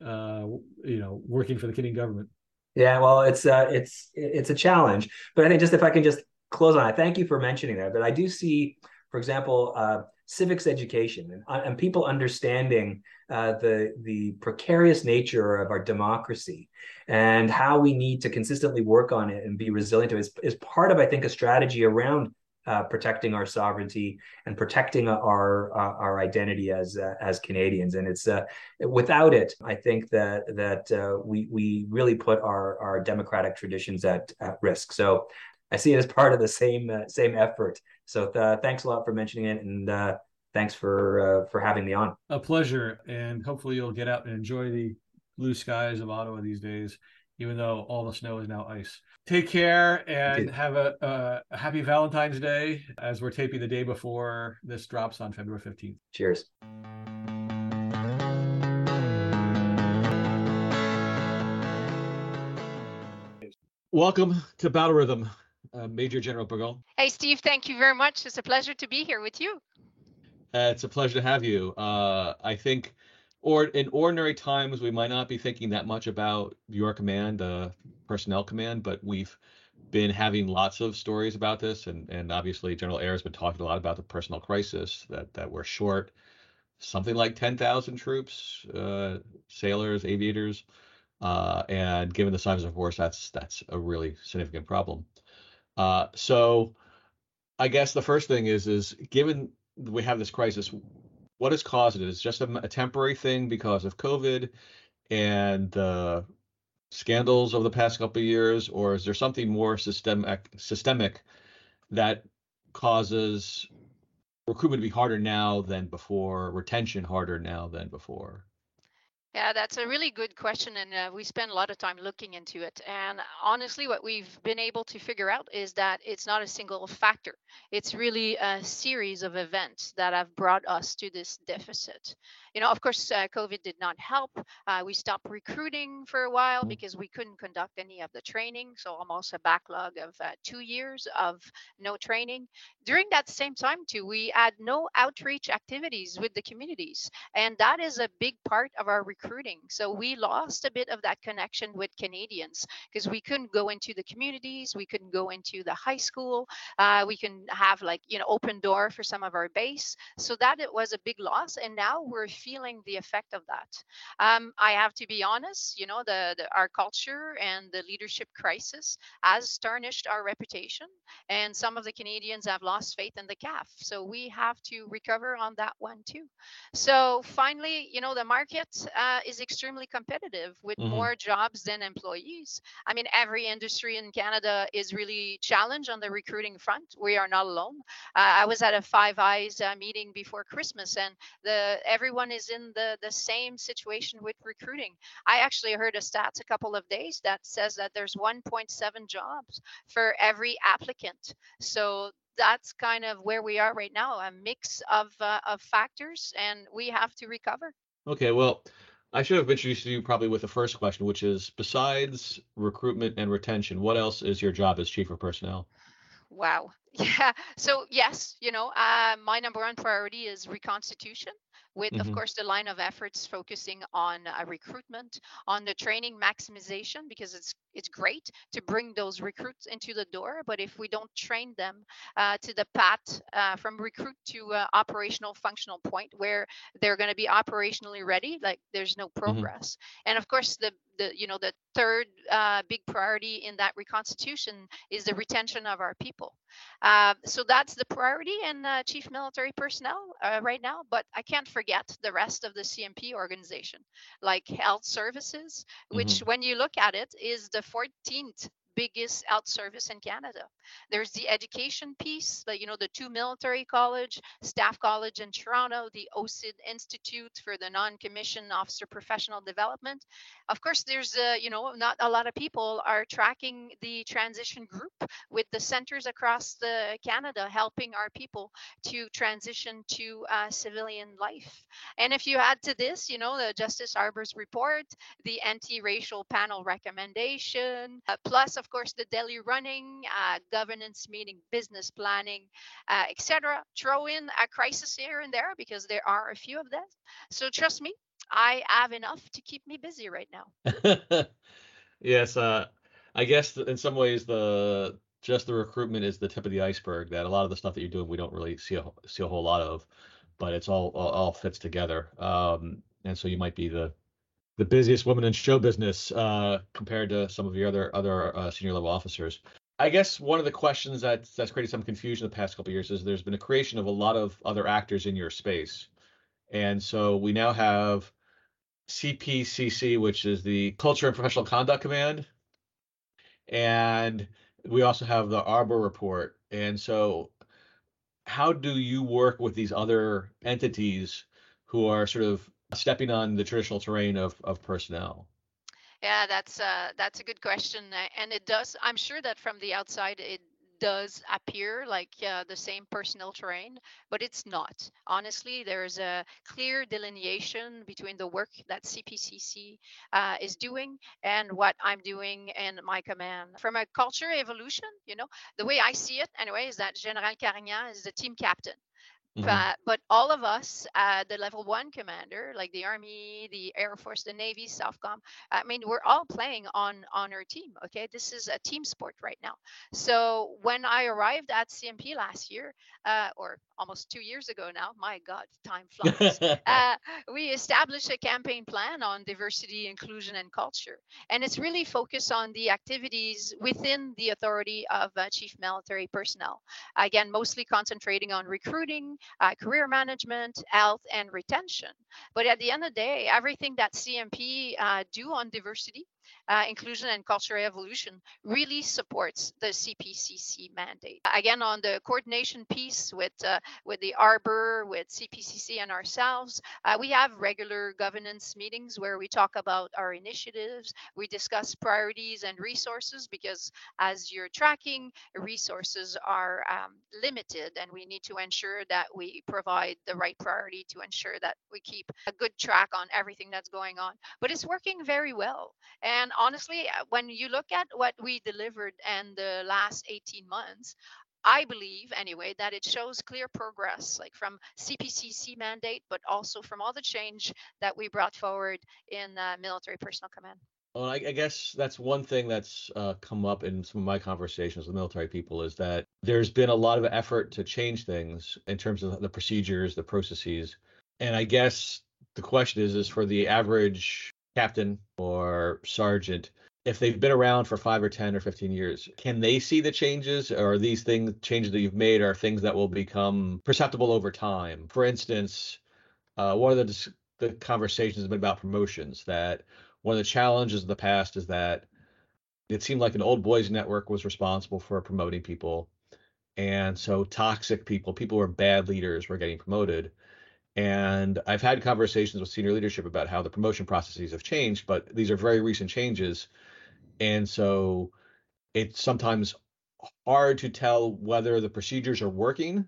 uh, you know, working for the Canadian government. Yeah, well, it's uh, it's it's a challenge, but I think just if I can just close on I thank you for mentioning that. But I do see, for example, uh, civics education and, uh, and people understanding uh, the the precarious nature of our democracy and how we need to consistently work on it and be resilient to it is, is part of I think a strategy around uh, protecting our sovereignty and protecting our uh, our identity as uh, as Canadians. And it's uh, without it, I think that that uh, we we really put our our democratic traditions at at risk. So I see it as part of the same same effort. So th- thanks a lot for mentioning it, and thanks for for having me on. A pleasure, and hopefully you'll get out and enjoy the blue skies of Ottawa these days even though all the snow is now ice. Take care and have a, a, happy Valentine's Day as we're taping the day before this drops on February 15th. Cheers. Welcome to Battle Rhythm, uh, Major General Bourgon. Hey, Steve, thank you very much. It's a pleasure to be here with you. Uh, it's a pleasure to have you. Uh, I think or in ordinary times we might not be thinking that much about your command uh, personnel command but we've been having lots of stories about this and and obviously general Eyre has been talking a lot about the personnel crisis that that we're short something like 10,000 troops uh, sailors aviators uh, and given the size of force that's that's a really significant problem uh, so i guess the first thing is is given we have this crisis what has caused it? Is just a, a, temporary thing because of COVID and the scandals of the past couple of years, or is there something more systemic systemic that causes recruitment to be harder now than before, retention harder now than before? Yeah, that's a really good question, and uh, we spend a lot of time looking into it. And honestly, what we've been able to figure out is that it's not a single factor. It's really a series of events that have brought us to this deficit. You know, of course, uh, COVID did not help. Uh, we stopped recruiting for a while Mhm. because we couldn't conduct any of the training. So almost a backlog of uh, two years of no training. During that same time, too, we had no outreach activities with the communities, and that is a big part of our recruiting. So we lost a bit of that connection with Canadians because we couldn't go into the communities, we couldn't go into the high school, uh, we can have like you know open door for some of our base. So that it was a big loss, and now we're feeling the effect of that. Um, I have to be honest, you know, the, the our culture and the leadership crisis has tarnished our reputation, and some of the Canadians have lost faith in the CAF. So we have to recover on that one too. So finally, you know, the market uh, is extremely competitive with Mhm. more jobs than employees. I mean, every industry in Canada is really challenged on the recruiting front. We are not alone. Uh, I was at a Five Eyes uh, meeting before Christmas, and the everyone is in the the same situation with recruiting. I actually heard a stats a couple of days that says that there's 1.7 jobs for every applicant. So that's kind of where we are right now, a mix of uh, of factors, and we have to recover. Okay, well, I should have introduced you probably with the first question, which is besides recruitment and retention, what else is your job as chief of personnel? Wow. Yeah. So yes, you know, uh, my number one priority is reconstitution, with of Mhm. course the line of efforts focusing on uh, recruitment, on the training maximization, because it's it's great to bring those recruits into the door, but if we don't train them uh, to the path uh, from recruit to uh, operational functional point where they're going to be operationally ready, like there's no progress. And of course, the the you know the third uh, big priority in that reconstitution is the retention of our people. Uh, so that's the priority in uh, chief military personnel uh, right now. But I can't forget the rest of the CMP organization, like health services, which, when you look at it, is the 14th biggest health service in Canada. There's the education piece, the, you know, the two military college, staff college in Toronto, the Osside Institute for the non-commissioned officer professional development. Of course, there's, uh, you know, not a lot of people are tracking the transition group with the centers across the Canada helping our people to transition to uh, civilian life. And if you add to this, you know, the Justice Arbour's report, the anti-racial panel recommendation, uh, plus of course the daily running, uh, governance meeting, business planning, uh, etc. Throw in a crisis here and there because there are a few of them. So trust me, I have enough to keep me busy right now. Yes, uh, I guess in some ways the just the recruitment is the tip of the iceberg. That a lot of the stuff that you're doing we don't really see a, see a whole lot of, but it's all all, all fits together. Um, and so you might be the the busiest woman in show business uh, compared to some of your other other uh, senior level officers. I guess one of the questions that that's created some confusion the past couple years is there's been a creation of a lot of other actors in your space, and so we now have CPCC, which is the Culture and Professional Conduct Command, and we also have the Arbour Report. And so, how do you work with these other entities who are sort of stepping on the traditional terrain of of personnel? Yeah, that's uh, that's a good question, and it does. I'm sure that from the outside, it does appear like uh, the same personnel terrain, but it's not. Honestly, there's a clear delineation between the work that CPCC uh, is doing and what I'm doing in my command. From a culture evolution, you know, the way I see it, anyway, is that General Carignan is the team captain. Mhm. But, but all of us, uh, the level one commander, like the Army, the Air Force, the Navy, SOFCOM, I mean, we're all playing on on our team. Okay, this is a team sport right now. So when I arrived at CMP last year, uh, or almost two years ago now, my God, time flies. uh, we established a campaign plan on diversity, inclusion, and culture, and it's really focused on the activities within the authority of uh, chief military personnel. Again, mostly concentrating on recruiting, uh, career management, health, and retention. But at the end of the day, everything that CMP uh, do on diversity uh, inclusion and cultural evolution really supports the CPCC mandate. Again, on the coordination piece with uh, with the Arbour, with CPCC and ourselves, uh, we have regular governance meetings where we talk about our initiatives. We discuss priorities and resources because as you're tracking, resources are um, limited, and we need to ensure that we provide the right priority to ensure that we keep a good track on everything that's going on. But it's working very well. And honestly, uh, when you look at what we delivered in the last 18 months, I believe anyway that it shows clear progress, like from CPCC mandate, but also from all the change that we brought forward in uh, military personnel command. Well, I, I, guess that's one thing that's uh, come up in some of my conversations with military people is that there's been a lot of effort to change things in terms of the procedures, the processes, and I guess the question is, is for the average captain or sergeant, if they've been around for five or 10 or 15 years, can they see the changes or these things, changes that you've made are things that will become perceptible over time? For instance, uh, one of the, the conversations has been about promotions that one of the challenges of the past is that it seemed like an old boys network was responsible for promoting people. And so toxic people, people who are bad leaders were getting promoted. And I've had conversations with senior leadership about how the promotion processes have changed, but these are very recent changes. And so it's sometimes hard to tell whether the procedures are working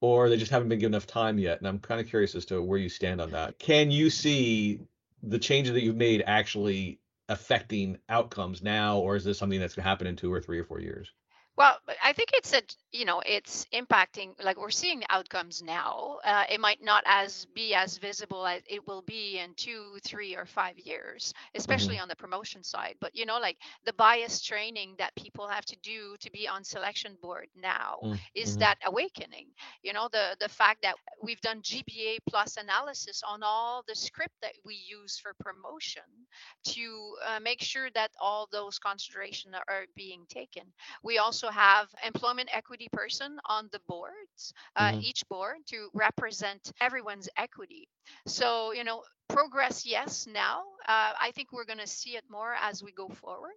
or they just haven't been given enough time yet. And I'm kind of curious as to where you stand on that. Can you see the changes that you've made actually affecting outcomes now, or is this something that's going to happen in two or three or four years? Well, I think it's a you know it's impacting like we're seeing outcomes now. Uh, it might not as be as visible as it will be in two, three, or five years, especially mm-hmm. on the promotion side. But you know, like the bias training that people have to do to be on selection board now mm-hmm. is that awakening. You know, the the fact that we've done GBA plus analysis on all the script that we use for promotion to uh, make sure that all those considerations are being taken. We also have employment equity person on the boards, uh, mm-hmm. each board to represent everyone's equity. So, you know, progress, yes, now. Uh, I think we're going to see it more as we go forward.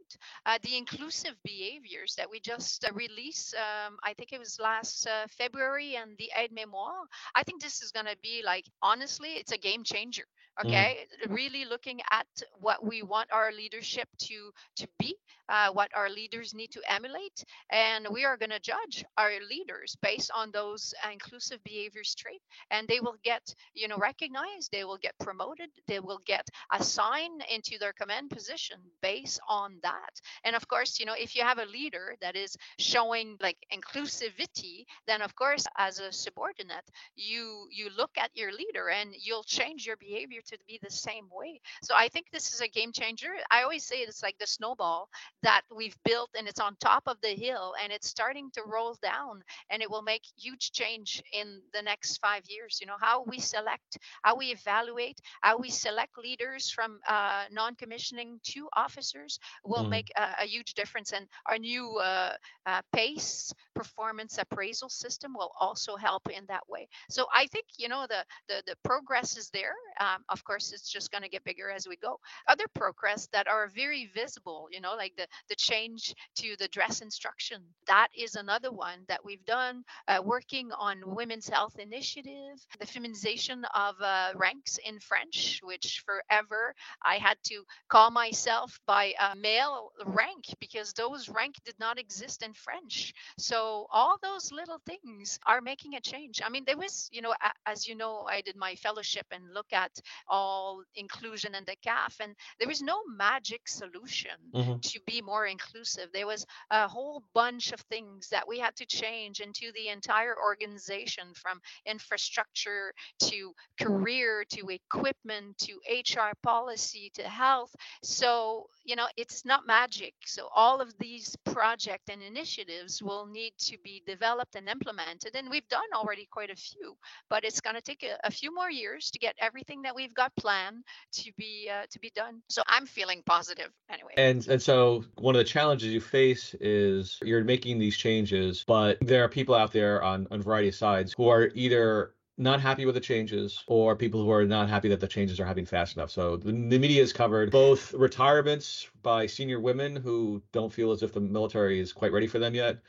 Uh, the inclusive behaviors that we just uh, released, um, I think it was last uh, February, and the aide mémoire, I think this is going to be like, honestly, it's a game changer. Mm-hmm. Okay, mm. really looking at what we want our leadership to to be, uh, what our leaders need to emulate, and we are going to judge our leaders based on those inclusive behaviors trait, and they will get you know recognized, they will get promoted, they will get assigned into their command position based on that. And of course, you know if you have a leader that is showing like inclusivity, then of course as a subordinate, you you look at your leader and you'll change your behavior to be the same way. So I think this is a game changer. I always say it's like the snowball that we've built and it's on top of the hill and it's starting to roll down and it will make huge change in the next five years. You know, how we select, how we evaluate, how we select leaders from uh, non commissioning to officers will mm. make a, a, huge difference. And our new uh, uh, PACE performance appraisal system will also help in that way. So I think, you know, the, the, the progress is there. Um, of course, it's just going to get bigger as we go. Other progress that are very visible, you know, like the, the change to the dress instruction, that is another one that we've done, uh, working on women's health initiative, the feminization of uh, ranks in French, which forever I had to call myself by a male rank because those rank did not exist in French. So all those little things are making a change. I mean, there was, you know, as you know, I did my fellowship and look at all inclusion in the CAF. And there was no magic solution mm-hmm. to be more inclusive. There was a whole bunch of things that we had to change into the entire organization from infrastructure to career to equipment to HR policy to health. So, you know, it's not magic. So, all of these projects and initiatives will need to be developed and implemented. And we've done already quite a few, but it's going to take a, a few more years to get everything that we've got planned to be uh, to be done. So I'm feeling positive anyway. And and so one of the challenges you face is you're making these changes, but there are people out there on on a variety of sides who are either not happy with the changes or people who are not happy that the changes are happening fast enough. So the, the media has covered both retirements by senior women who don't feel as if the military is quite ready for them yet,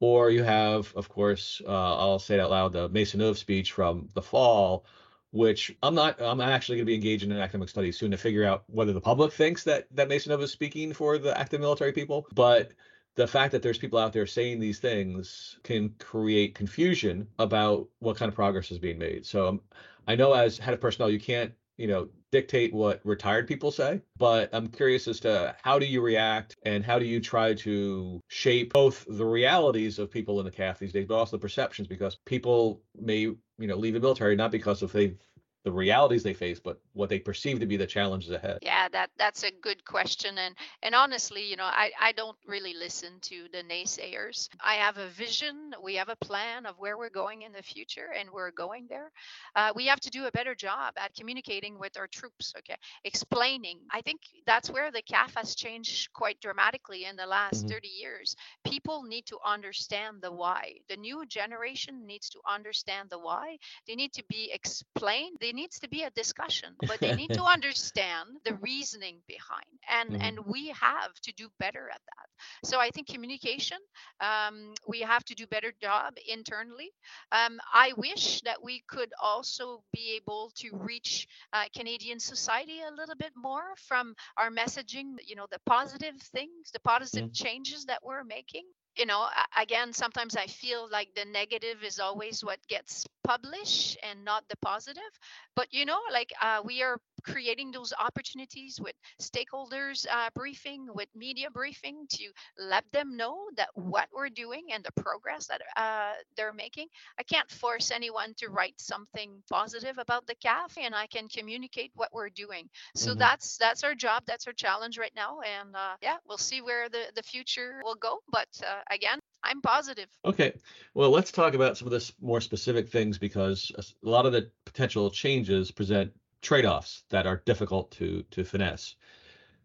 or you have, of course, uh, I'll say it out loud, the Maisonneuve speech from the fall, which I'm not, I'm actually going to be engaged in an academic study soon to figure out whether the public thinks that that Maisonneuve is speaking for the active military people, but the fact that there's people out there saying these things can create confusion about what kind of progress is being made. So um, I know as head of personnel, you can't, you know, dictate what retired people say, but I'm curious as to how do you react and how do you try to shape both the realities of people in the CAF these days, but also the perceptions because people may, you know, leave the military not because of they've the realities they face, but what they perceive to be the challenges ahead? Yeah, that that's a good question, and and honestly, you know, I I don't really listen to the naysayers. I have a vision, we have a plan of where we're going in the future, and we're going there. Uh, we have to do a better job at communicating with our troops. Okay, explaining. I think that's where the CAF has changed quite dramatically in the last mm-hmm. 30 years. People need to understand the why. The new generation needs to understand the why. They need to be explained. There needs to be a discussion but they need to understand the reasoning behind and mm-hmm. and we have to do better at that so i think communication um, we have to do better job internally um, i wish that we could also be able to reach uh, canadian society a little bit more from our messaging you know the positive things the positive mm-hmm. changes that we're making you know again sometimes i feel like the negative is always what gets published and not the positive but you know like uh, we are creating those opportunities with stakeholders uh, briefing with media briefing to let them know that what we're doing and the progress that uh, they're making i can't force anyone to write something positive about the CAF and i can communicate what we're doing so mm-hmm. that's that's our job that's our challenge right now and uh, yeah we'll see where the the future will go but uh, again I'm positive. Okay. Well, let's talk about some of the more specific things because a lot of the potential changes present trade-offs that are difficult to to finesse.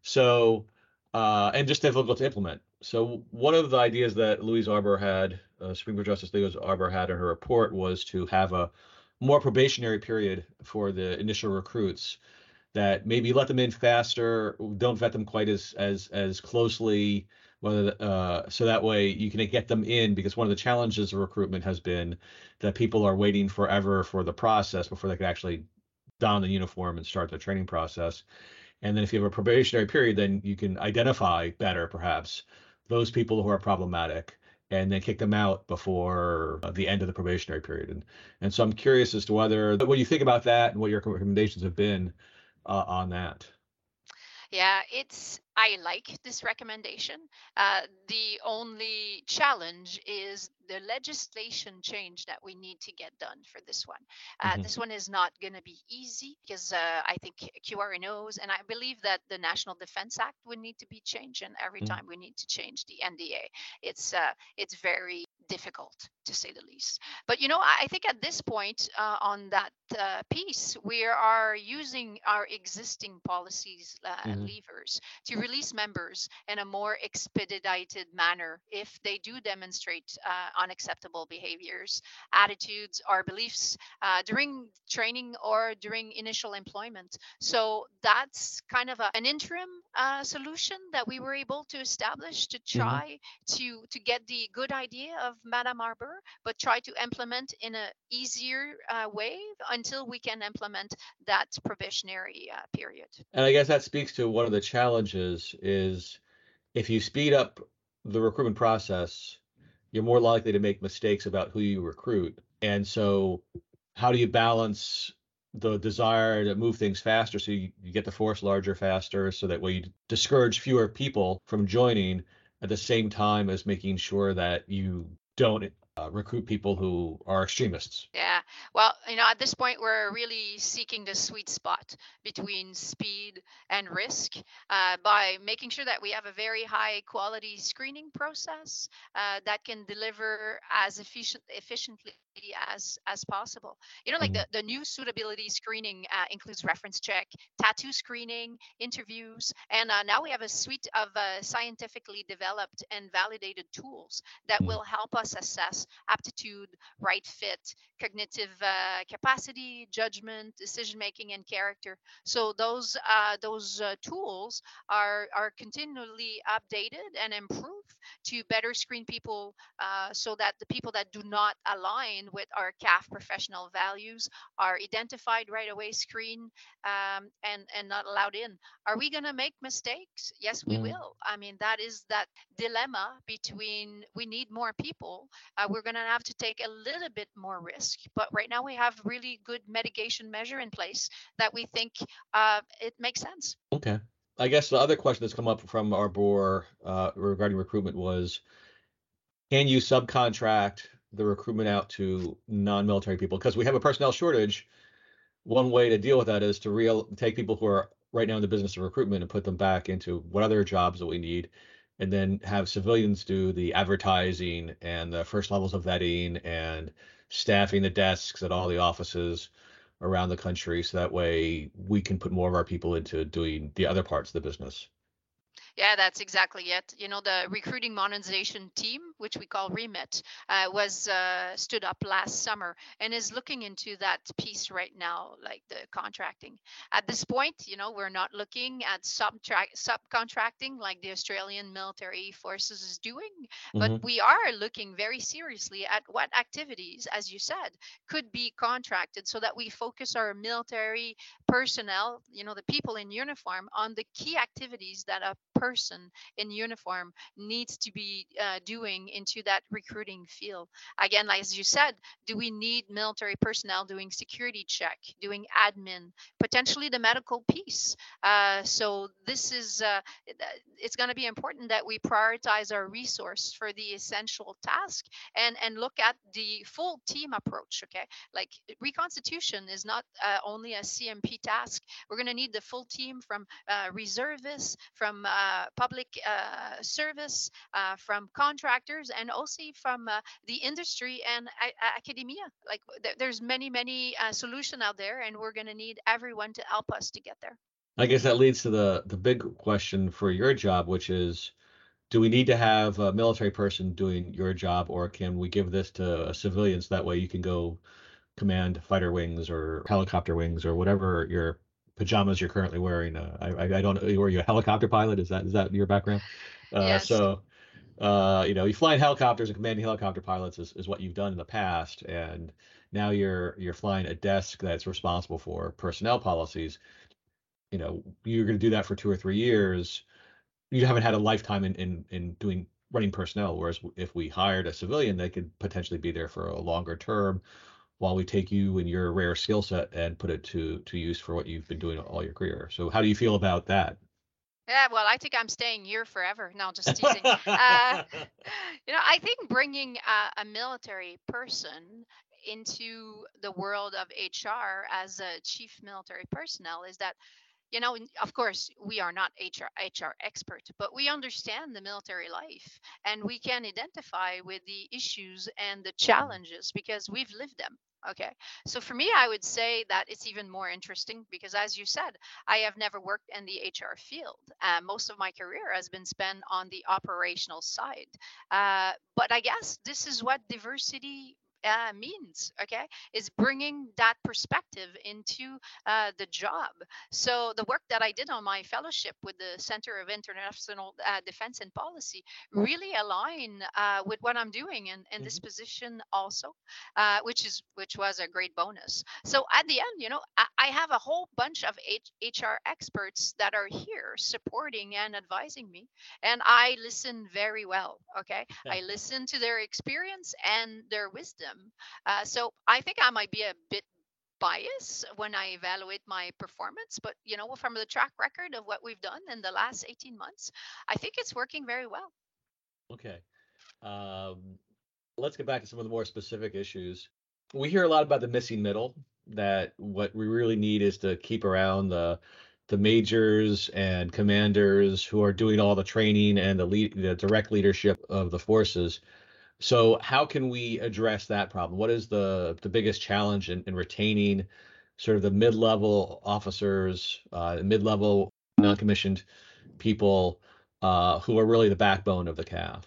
So, uh, and just difficult to implement. So, one of the ideas that Louise Arbour had, uh, Supreme Court Justice Louise Arbour had in her report was to have a more probationary period for the initial recruits that maybe let them in faster, don't vet them quite as as as closely, whether uh, so that way you can get them in because one of the challenges of recruitment has been that people are waiting forever for the process before they can actually don the uniform and start the training process. And then if you have a probationary period, then you can identify better, perhaps, those people who are problematic and then kick them out before the end of the probationary period. And, and so I'm curious as to whether what you think about that and what your recommendations have been uh, on that. Yeah, it's I like this recommendation. Uh, the only challenge is the legislation change that we need to get done for this one. Uh, mm-hmm. This one is not going to be easy because uh, I think QR&Os, and I believe that the National Defense Act would need to be changed, and every mm-hmm. time we need to change the NDA, it's uh, it's very difficult to say the least. But you know, I think at this point uh, on that uh, piece, we are using our existing policies uh, mm-hmm. levers to release members in a more expedited manner if they do demonstrate uh, unacceptable behaviors, attitudes, or beliefs uh, during training or during initial employment. So that's kind of a, an interim uh, solution that we were able to establish to mm-hmm. try mm-hmm. to to get the good idea of Madame Arbour, but try to implement in a easier uh, way until we can implement that probationary uh, period. And I guess that speaks to one of the challenges is if you speed up the recruitment process, you're more likely to make mistakes about who you recruit. And so, how do you balance the desire to move things faster so you, you get the force larger faster so that way you discourage fewer people from joining at the same time as making sure that you don't uh, recruit people who are extremists. Yeah. Well, you know, at this point, we're really seeking the sweet spot between speed and risk uh, by making sure that we have a very high quality screening process uh, that can deliver as efficient, efficiently as as possible you know like mm-hmm. the, the new suitability screening uh, includes reference check tattoo screening interviews and uh, now we have a suite of uh, scientifically developed and validated tools that mm-hmm. will help us assess aptitude, right fit, cognitive uh, capacity, judgment, decision making, and character. So those uh, those uh, tools are are continually updated and improved to better screen people, uh, so that the people that do not align with our CAF professional values are identified right away, screened, um, and and not allowed in. Are we going to make mistakes? Yes, we mm. will. I mean, that is that dilemma between we need more people. Uh, we're going to have to take a little bit more risk, but right now we have really good mitigation measure in place that we think uh, it makes sense. Okay. I guess the other question that's come up from our board uh, regarding recruitment was, can you subcontract the recruitment out to non-military people? Because we have a personnel shortage. One way to deal with that is to real take people who are right now in the business of recruitment and put them back into what other jobs that we need and then have civilians do the advertising and the first levels of vetting and staffing the desks at all the offices around the country so that way we can put more of our people into doing the other parts of the business yeah, that's exactly it. You know, the recruiting modernization team, which we call REMIT, uh, was uh, stood up last summer and is looking into that piece right now, like the contracting. At this point, you know, we're not looking at subcontracting like the Australian military forces is doing, but mm-hmm. we are looking very seriously at what activities, as you said, could be contracted so that we focus our military personnel, you know, the people in uniform, on the key activities that a person in uniform needs to be uh, doing into that recruiting field. Again, as you said, do we need military personnel doing security check, doing admin, potentially the medical piece? Uh, so this is uh, it's going to be important that we prioritize our resource for the essential task and and look at the full team approach. Okay, like reconstitution is not uh, only a CMP task. We're going to need the full team from uh, reservists, from uh, public uh, service, uh, from contractors, and also from the industry and academia. Like th- there's many, many solutions out there, and we're going to need everyone to help us to get there. I guess that leads to the the big question for your job, which is do we need to have a military person doing your job or can we give this to civilians that way you can go command fighter wings or helicopter wings or whatever your pajamas you're currently wearing. Uh, I, I don't know. Were you a helicopter pilot? Is that is that your background? Uh, yes. So, uh, you know, you flying helicopters and commanding helicopter pilots is, is what you've done in the past, and now you're you're flying a desk that's responsible for personnel policies. You know, you're going to do that for two or three years. You haven't had a lifetime in in in doing running personnel. Whereas if we hired a civilian, they could potentially be there for a longer term while we take you and your rare skill set and put it to to use for what you've been doing all your career. So how do you feel about that? Yeah, well, I think I'm staying here forever. No, just teasing. uh, you know, I think bringing a, a military person into the world of HR as a chief military personnel is that you know of course we are not hr hr expert but we understand the military life and we can identify with the issues and the challenges because we've lived them okay? So for me i would say that it's even more interesting because as you said i have never worked in the hr field uh, most of my career has been spent on the operational side uh, but i guess this is what diversity uh, means okay is bringing that perspective into uh, the job. So the work that i did on my fellowship with the center of international uh, defense and policy really align uh, with what i'm doing in, in mm-hmm. this position also uh, which is which was a great bonus. So at the end you know i, I have a whole bunch of H- hr experts that are here supporting and advising me and i listen very well okay? I listen to their experience and their wisdom them. Uh, so I think I might be a bit biased when I evaluate my performance, but you know, from the track record of what we've done in the last 18 months, I think it's working very well. Okay. Um, let's get back to some of the more specific issues. We hear a lot about the missing middle, that what we really need is to keep around the the majors and commanders who are doing all the training and the lead, the direct leadership of the forces so how can we address that problem? What is the the biggest challenge in, in retaining sort of the mid-level officers, uh, mid-level non-commissioned people uh, who are really the backbone of the CAF?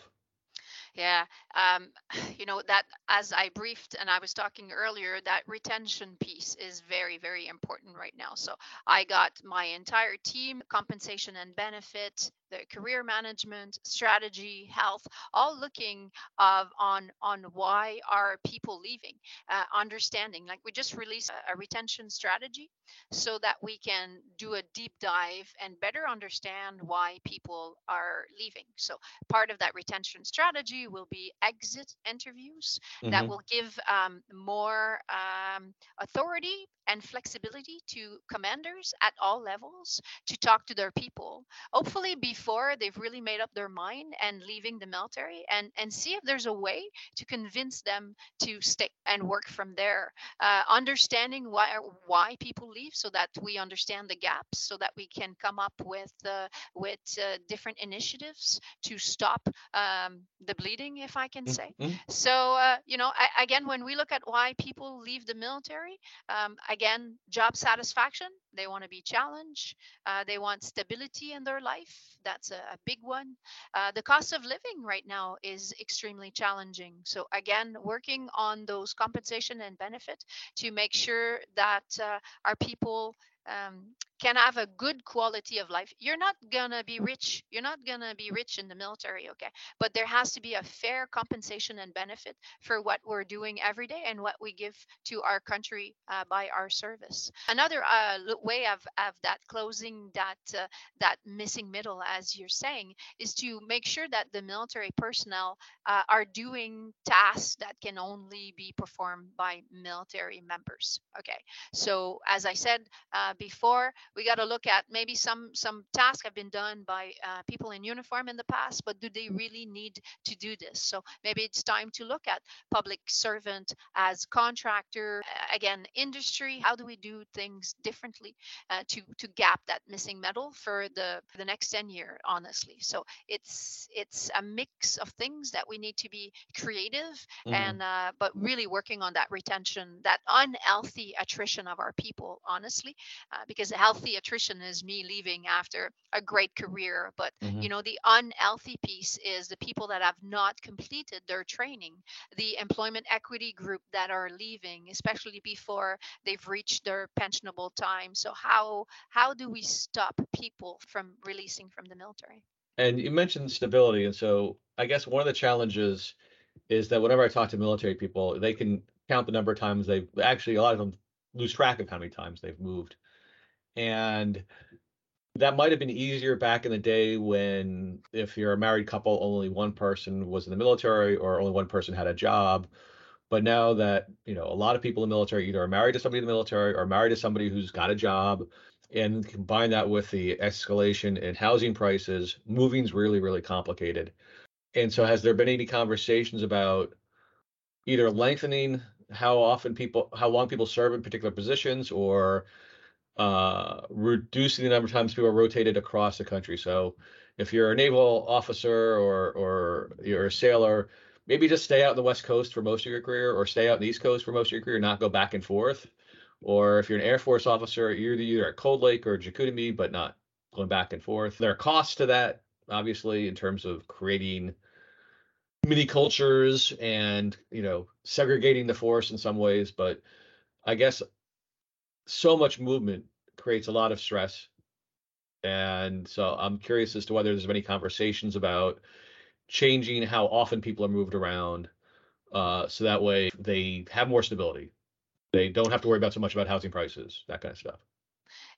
Yeah, um, you know that as I briefed and I was talking earlier, that retention piece is very, very important right now. So I got my entire team, compensation and benefit, the career management, strategy, health, all looking of on on why are people leaving, uh, understanding. Like we just released a, a retention strategy, so that we can do a deep dive and better understand why people are leaving. So part of that retention strategy will be exit interviews mm-hmm. that will give um, more um, authority and flexibility to commanders at all levels to talk to their people. Hopefully before they've really made up their mind and leaving the military and and see if there's a way to convince them to stick and work from there. Uh, understanding why why people leave so that we understand the gaps so that we can come up with uh, with uh, different initiatives to stop um, the bleeding if i can say. Mm-hmm. so uh, you know I, again when we look at why people leave the military um, again job satisfaction. They want to be challenged. Uh, they want stability in their life. That's a, a big one. Uh, the cost of living right now is extremely challenging. So again working on those compensation and benefit to make sure that uh, our people um, can have a good quality of life. You're not gonna be rich. You're not gonna be rich in the military, okay? But there has to be a fair compensation and benefit for what we're doing every day and what we give to our country uh, by our service. Another uh, way of, of that closing that uh, that missing middle, as you're saying, is to make sure that the military personnel uh, are doing tasks that can only be performed by military members. Okay, so as I said uh, before, we got to look at maybe some some tasks have been done by uh, people in uniform in the past, but do they really need to do this? So maybe it's time to look at public servant as contractor, again, industry. How do we do things differently uh, to to gap that missing metal for the for the next 10 year? Honestly, so it's it's a mix of things that we need to be creative mm-hmm. and uh, but really working on that retention, that unhealthy attrition of our people. Honestly, uh, because healthy healthy attrition is me leaving after a great career but mm-hmm. you know the unhealthy piece is the people that have not completed their training the employment equity group that are leaving especially before they've reached their pensionable time. So how how do we stop people from releasing from the military? And you mentioned stability and so i guess one of the challenges is that whenever i talk to military people they can count the number of times they've actually a lot of them lose track of how many times they've moved and that might have been easier back in the day when if you're a married couple only one person was in the military or only one person had a job. But now that you know a lot of people in the military either are married to somebody in the military or married to somebody who's got a job and combine that with the escalation in housing prices moving's really really complicated. And so has there been any conversations about either lengthening how often people how long people serve in particular positions or uh, reducing the number of times people are rotated across the country. So if you're a naval officer or or you're a sailor, maybe just stay out in the West Coast for most of your career, or stay out in the East Coast for most of your career, not go back and forth. Or if you're an Air Force officer, you're either at Cold Lake or Chicoutimi, but not going back and forth. There are costs to that, obviously, in terms of creating mini cultures and you know segregating the force in some ways. But I guess so much movement creates a lot of stress. And so I'm curious as to whether there's any conversations about changing how often people are moved around uh, so that way they have more stability. They don't have to worry about so much about housing prices, that kind of stuff.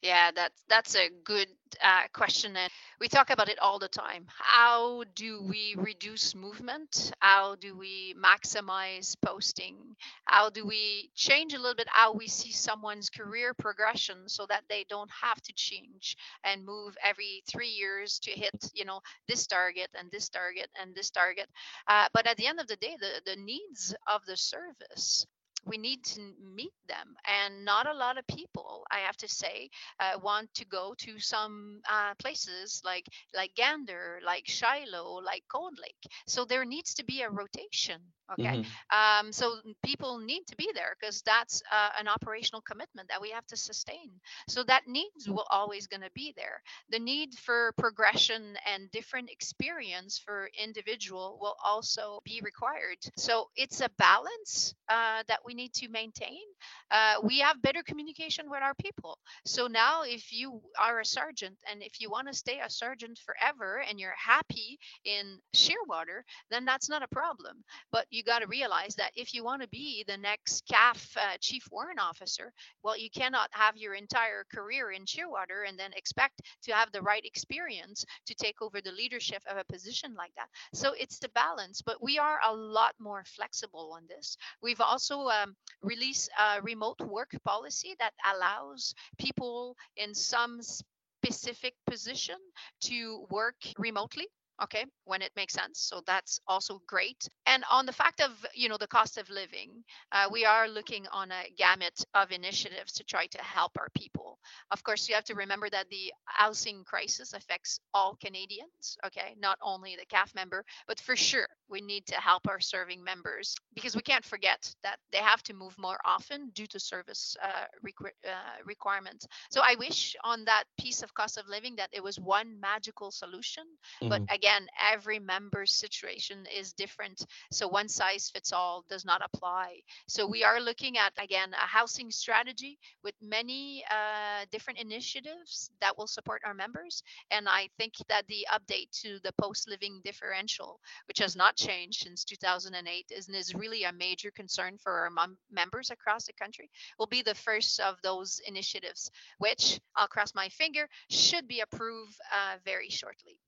Yeah, that's that's a good uh, question, and we talk about it all the time. How do we reduce movement? How do we maximize posting? How do we change a little bit how we see someone's career progression so that they don't have to change and move every three years to hit, you know, this target and this target and this target? Uh, but at the end of the day, the the needs of the service we need to meet them and not a lot of people i have to say uh, want to go to some uh, places like like gander like shilo like cold lake. So there needs to be a rotation okay? Mm-hmm. um, so people need to be there because that's uh, an operational commitment that we have to sustain. So that needs will always going to be there. The need for progression and different experience for individual will also be required. So it's a balance uh, that we need to maintain uh, we have better communication with our people so now if you are a sergeant and if you want to stay a sergeant forever and you're happy in shearwater then that's not a problem but you got to realize that if you want to be the next CAF uh, chief warrant officer, well, you cannot have your entire career in Shearwater and then expect to have the right experience to take over the leadership of a position like that. So it's the balance, but we are a lot more flexible on this. We've also um, released a remote work policy that allows people in some specific position to work remotely okay when it makes sense so that's also great. And on the fact of you know the cost of living uh, we are looking on a gamut of initiatives to try to help our people. Of course you have to remember that the housing crisis affects all canadians okay not only the caf member but for sure we need to help our serving members because we can't forget that they have to move more often due to service uh, requ- uh, requirements. So i wish on that piece of cost of living that it was one magical solution mm-hmm. but again again, every member's situation is different. So one size fits all does not apply. So we are looking at, again, a housing strategy with many uh, different initiatives that will support our members. And I think that the update to the post living differential, which has not changed since 2008, is, is really a major concern for our mem- members across the country, will be the first of those initiatives, which I'll cross my finger should be approved uh, very shortly.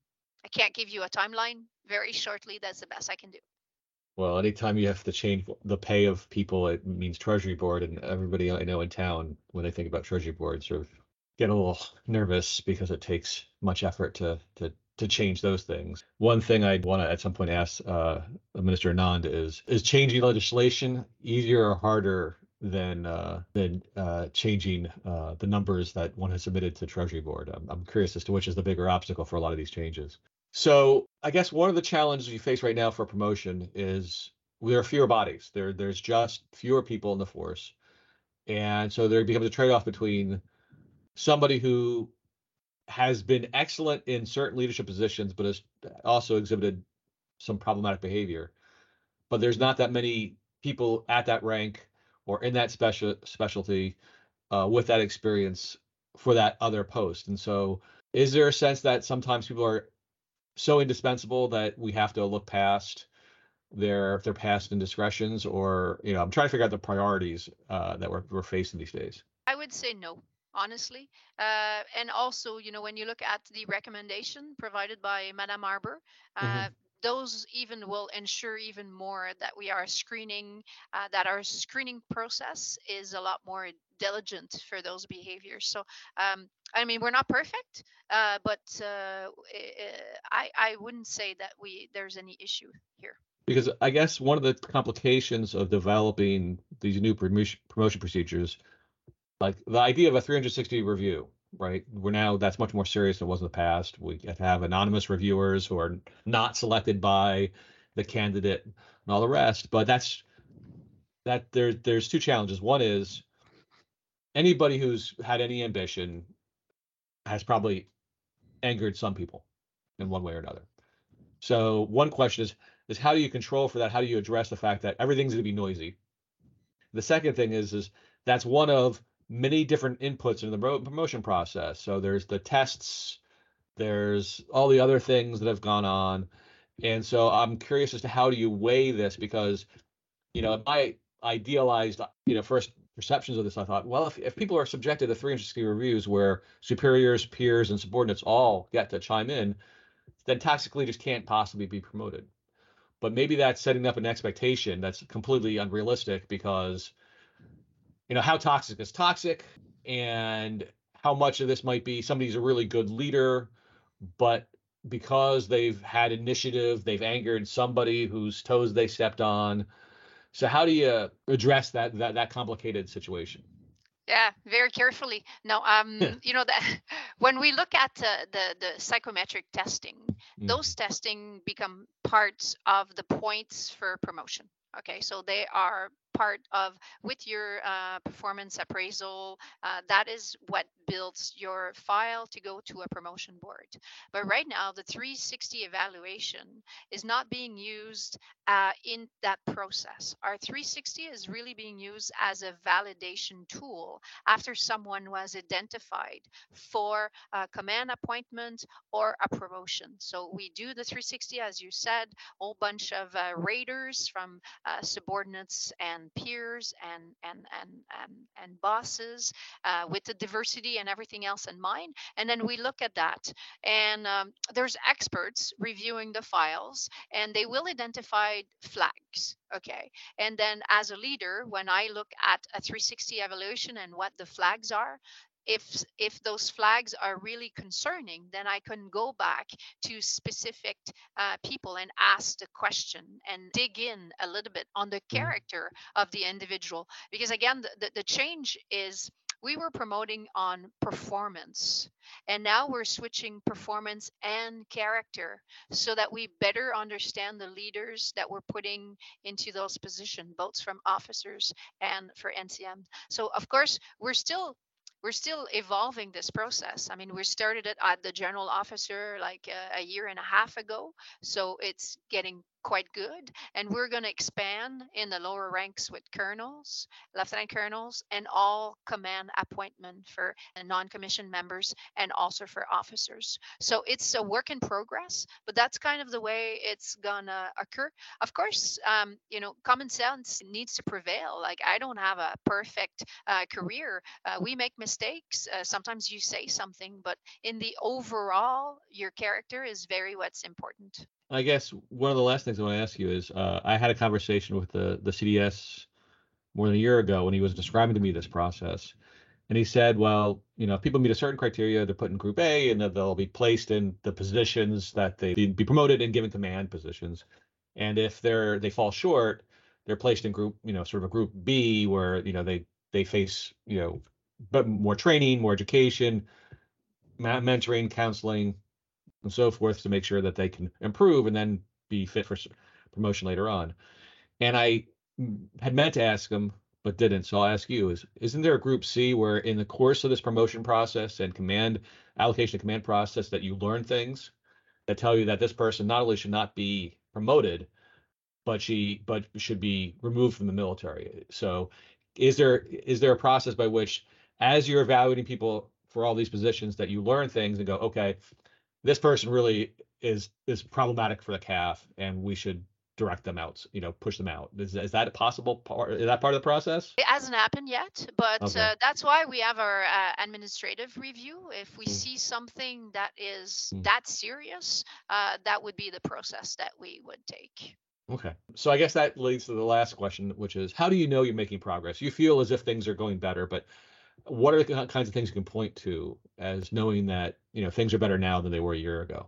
I can't give you a timeline. Very shortly, that's the best I can do. Well, anytime you have to change the pay of people, it means Treasury Board, and everybody I know in town, when they think about Treasury Board, sort of get a little nervous because it takes much effort to to to change those things. One thing I'd want to at some point ask uh, Minister Anand is: is changing legislation easier or harder than uh, than uh, changing uh, the numbers that one has submitted to Treasury Board? I'm, I'm curious as to which is the bigger obstacle for a lot of these changes. So I guess one of the challenges you face right now for promotion is there are fewer bodies. There there's just fewer people in the force. And so there becomes a trade-off between somebody who has been excellent in certain leadership positions, but has also exhibited some problematic behavior. But there's not that many people at that rank or in that special specialty uh, with that experience for that other post. And so, is there a sense that sometimes people are so indispensable that we have to look past their their past indiscretions or you know i'm trying to figure out the priorities uh, that we're, we're facing these days i would say no honestly uh, and also you know when you look at the recommendation provided by madame Arbour uh, mm-hmm. Those even will ensure even more that we are screening uh, that our screening process is a lot more diligent for those behaviors. So, um, I mean, we're not perfect, uh, but uh, I, I wouldn't say that we there's any issue here. Because I guess one of the complications of developing these new promotion procedures, like the idea of a 360 review, right? We're now that's much more serious than it was in the past. We have anonymous reviewers who are not selected by the candidate and all the rest. But that's that there there's two challenges. One is anybody who's had any ambition has probably angered some people in one way or another. So one question is is how do you control for that? How do you address the fact that everything's going to be noisy? The second thing is is that's one of many different inputs in the promotion process. So there's the tests, there's all the other things that have gone on. And so I'm curious as to how do you weigh this because you know, my idealized, you know, first perceptions of this, I thought, well, if, if people are subjected to 360 reviews where superiors, peers, and subordinates all get to chime in, then toxic leaders can't possibly be promoted. But maybe that's setting up an expectation that's completely unrealistic because, you know, how toxic is toxic and how much of this might be somebody's a really good leader, but because they've had initiative, they've angered somebody whose toes they stepped on, So how do you address that that that complicated situation? Yeah, very carefully. Now, um, you know that when we look at uh, the the psychometric testing, mm. those testing become parts of the points for promotion. Okay, so they are part of with your uh, performance appraisal. Uh, that is what builds your file to go to a promotion board. But right now, the 360 evaluation is not being used uh, in that process. Our 360 is really being used as a validation tool after someone was identified for a command appointment or a promotion. So we do the 360, as you said, a whole bunch of uh, raters from uh, subordinates and and peers and and and and, and bosses uh, with the diversity and everything else in mind. And then we look at that. And um, there's experts reviewing the files and they will identify flags okay? And then as a leader when i look at a 360 evaluation and what the flags are if if those flags are really concerning then i can go back to specific uh, people and ask the question and dig in a little bit on the mm-hmm. character of the individual because again the, the, the change is we were promoting on performance and now we're switching performance and character so that we better understand the leaders that we're putting into those positions both from officers and for ncm so of course we're still we're still evolving this process. I mean, we started it at the general officer like a, a year and a half ago, so it's getting quite good. And we're going to expand in the lower ranks with colonels, lieutenant colonels, and all command appointment for non-commissioned members and also for officers. So it's a work in progress, but that's kind of the way it's going to occur. Of course, um, you know, common sense needs to prevail. Like I don't have a perfect uh, career. Uh, we make mistakes. Uh, sometimes you say something, but in the overall, your character is very what's important. I guess one of the last things I want to ask you is uh, I had a conversation with the the CDS more than a year ago when he was describing to me this process, and he said, well, you know, if people meet a certain criteria, they're put in Group A, and then they'll be placed in the positions that they be promoted and given command positions, and if they're they fall short, they're placed in Group, you know, sort of a Group B where you know they they face you know, but more training, more education, mentoring, counseling, and so forth to make sure that they can improve and then be fit for promotion later on. And I had meant to ask him, but didn't. So I'll ask you: Is isn't there a Group C where, in the course of this promotion process and command allocation command process, that you learn things that tell you that this person not only should not be promoted, but she but should be removed from the military? So, is there is there a process by which, as you're evaluating people for all these positions, that you learn things and go, okay, this person really is is problematic for the CAF and we should direct them out, you know, push them out. Is, is that a possible part? Is that part of the process? It hasn't happened yet, but okay. uh, that's why we have our uh, administrative review. If we mm. see something that is mm. that serious, uh, that would be the process that we would take. Okay. So I guess that leads to the last question, which is how do you know you're making progress? You feel as if things are going better, but what are the kinds of things you can point to as knowing that you know things are better now than they were a year ago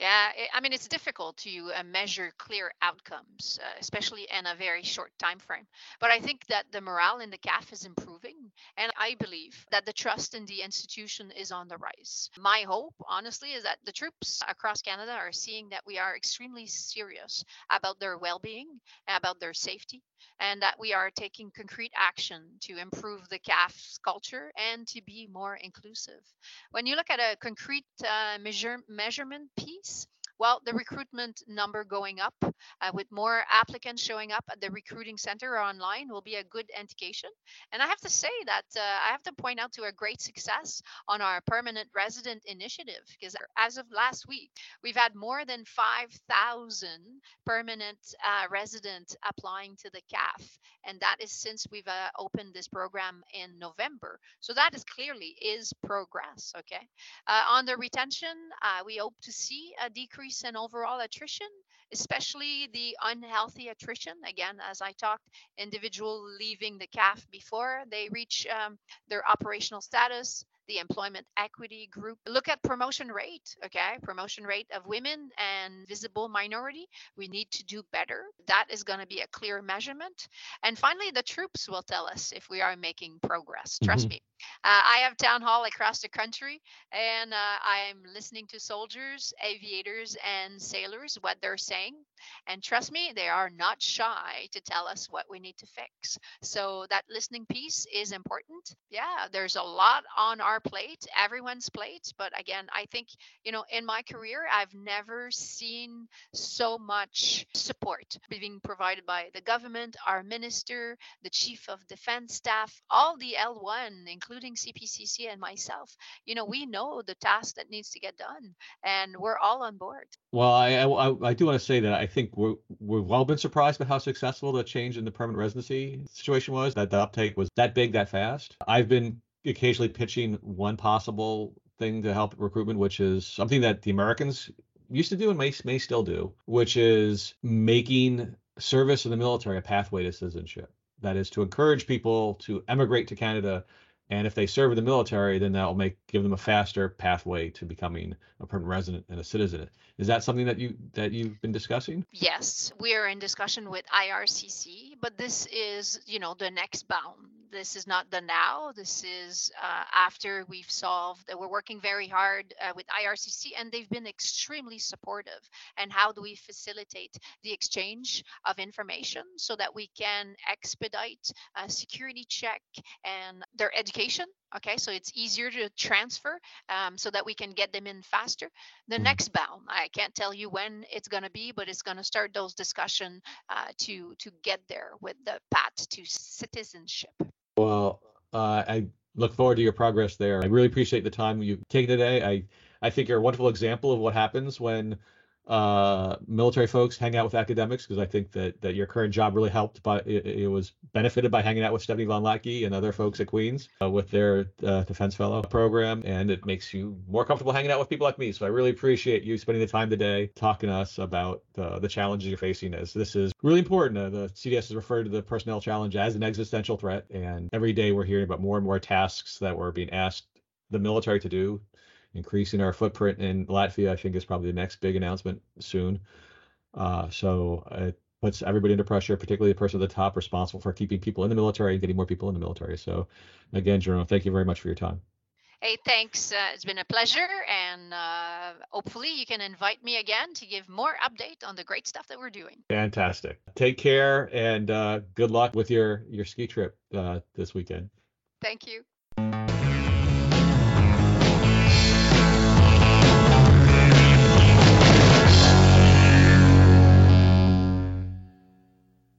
yeah, I mean it's difficult to uh, measure clear outcomes, uh, especially in a very short time frame. But I think that the morale in the CAF is improving, and I believe that the trust in the institution is on the rise. My hope, honestly, is that the troops across Canada are seeing that we are extremely serious about their well-being, about their safety, and that we are taking concrete action to improve the CAF's culture and to be more inclusive. When you look at a concrete uh, measure, measurement piece, well, the recruitment number going up uh, with more applicants showing up at the recruiting center or online will be a good indication. And I have to say that uh, I have to point out to a great success on our permanent resident initiative because as of last week, we've had more than 5,000 permanent uh, residents applying to the CAF. And that is since we've uh, opened this program in November. So that is clearly is progress. Okay. Uh, on the retention, uh, we hope to see a decrease increase in overall attrition, especially the unhealthy attrition. Again, as I talked, individual leaving the CAF before they reach um, their operational status, the employment equity group. Look at promotion rate, okay? Promotion rate of women and visible minority. We need to do better. That is going to be a clear measurement. And finally, the troops will tell us if we are making progress. Trust mm-hmm. me. Uh, I have town hall across the country, and uh, I'm listening to soldiers, aviators, and sailors what they're saying. And trust me, they are not shy to tell us what we need to fix. So that listening piece is important. Yeah, there's a lot on our plate, everyone's plate. But again, I think, you know, in my career, I've never seen so much support being provided by the government, our minister, the chief of defense staff, all the L1, including CPCC and myself. You know, we know the task that needs to get done, and we're all on board. Well, I I, I do want to say that I think we're we've all been surprised by how successful the change in the permanent residency situation was. That the uptake was that big that fast. I've been occasionally pitching one possible thing to help recruitment, which is something that the Americans used to do and may may still do, which is making service in the military a pathway to citizenship. That is to encourage people to emigrate to Canada and if they serve in the military, then that will make give them a faster pathway to becoming a permanent resident and a citizen. Is that something that you that you've been discussing? Yes, we are in discussion with IRCC, but this is you know the next bound this is not the now. This is uh, after we've solved. We're working very hard uh, with IRCC, and they've been extremely supportive. And how do we facilitate the exchange of information so that we can expedite a security check and their education? Okay, so it's easier to transfer um, so that we can get them in faster. The mm-hmm. next bound, I can't tell you when it's going to be, but it's going to start those discussion uh, to to get there with the path to citizenship. Well, uh, I look forward to your progress there. I really appreciate the time you've taken today. I I think you're a wonderful example of what happens when uh, military folks hang out with academics because I think that that your current job really helped by it, it, was benefited by hanging out with Stéfanie von Hlatky and other folks at Queens uh, with their uh, defense fellow program, and it makes you more comfortable hanging out with people like me. So I really appreciate you spending the time today talking to us about the challenges you're facing. As this is really important. Uh, the CDS has referred to the personnel challenge as an existential threat, and every day we're hearing about more and more tasks that we're being asked the military to do increasing our footprint in Latvia. I think is probably the next big announcement soon. Uh, so it puts everybody under pressure, particularly the person at the top responsible for keeping people in the military and getting more people in the military. So again, Jerome, thank you very much for your time. Hey, thanks. Uh, it's been a pleasure, and uh, hopefully you can invite me again to give more update on the great stuff that we're doing. Fantastic. Take care, and uh, good luck with your your ski trip uh, this weekend. Thank you.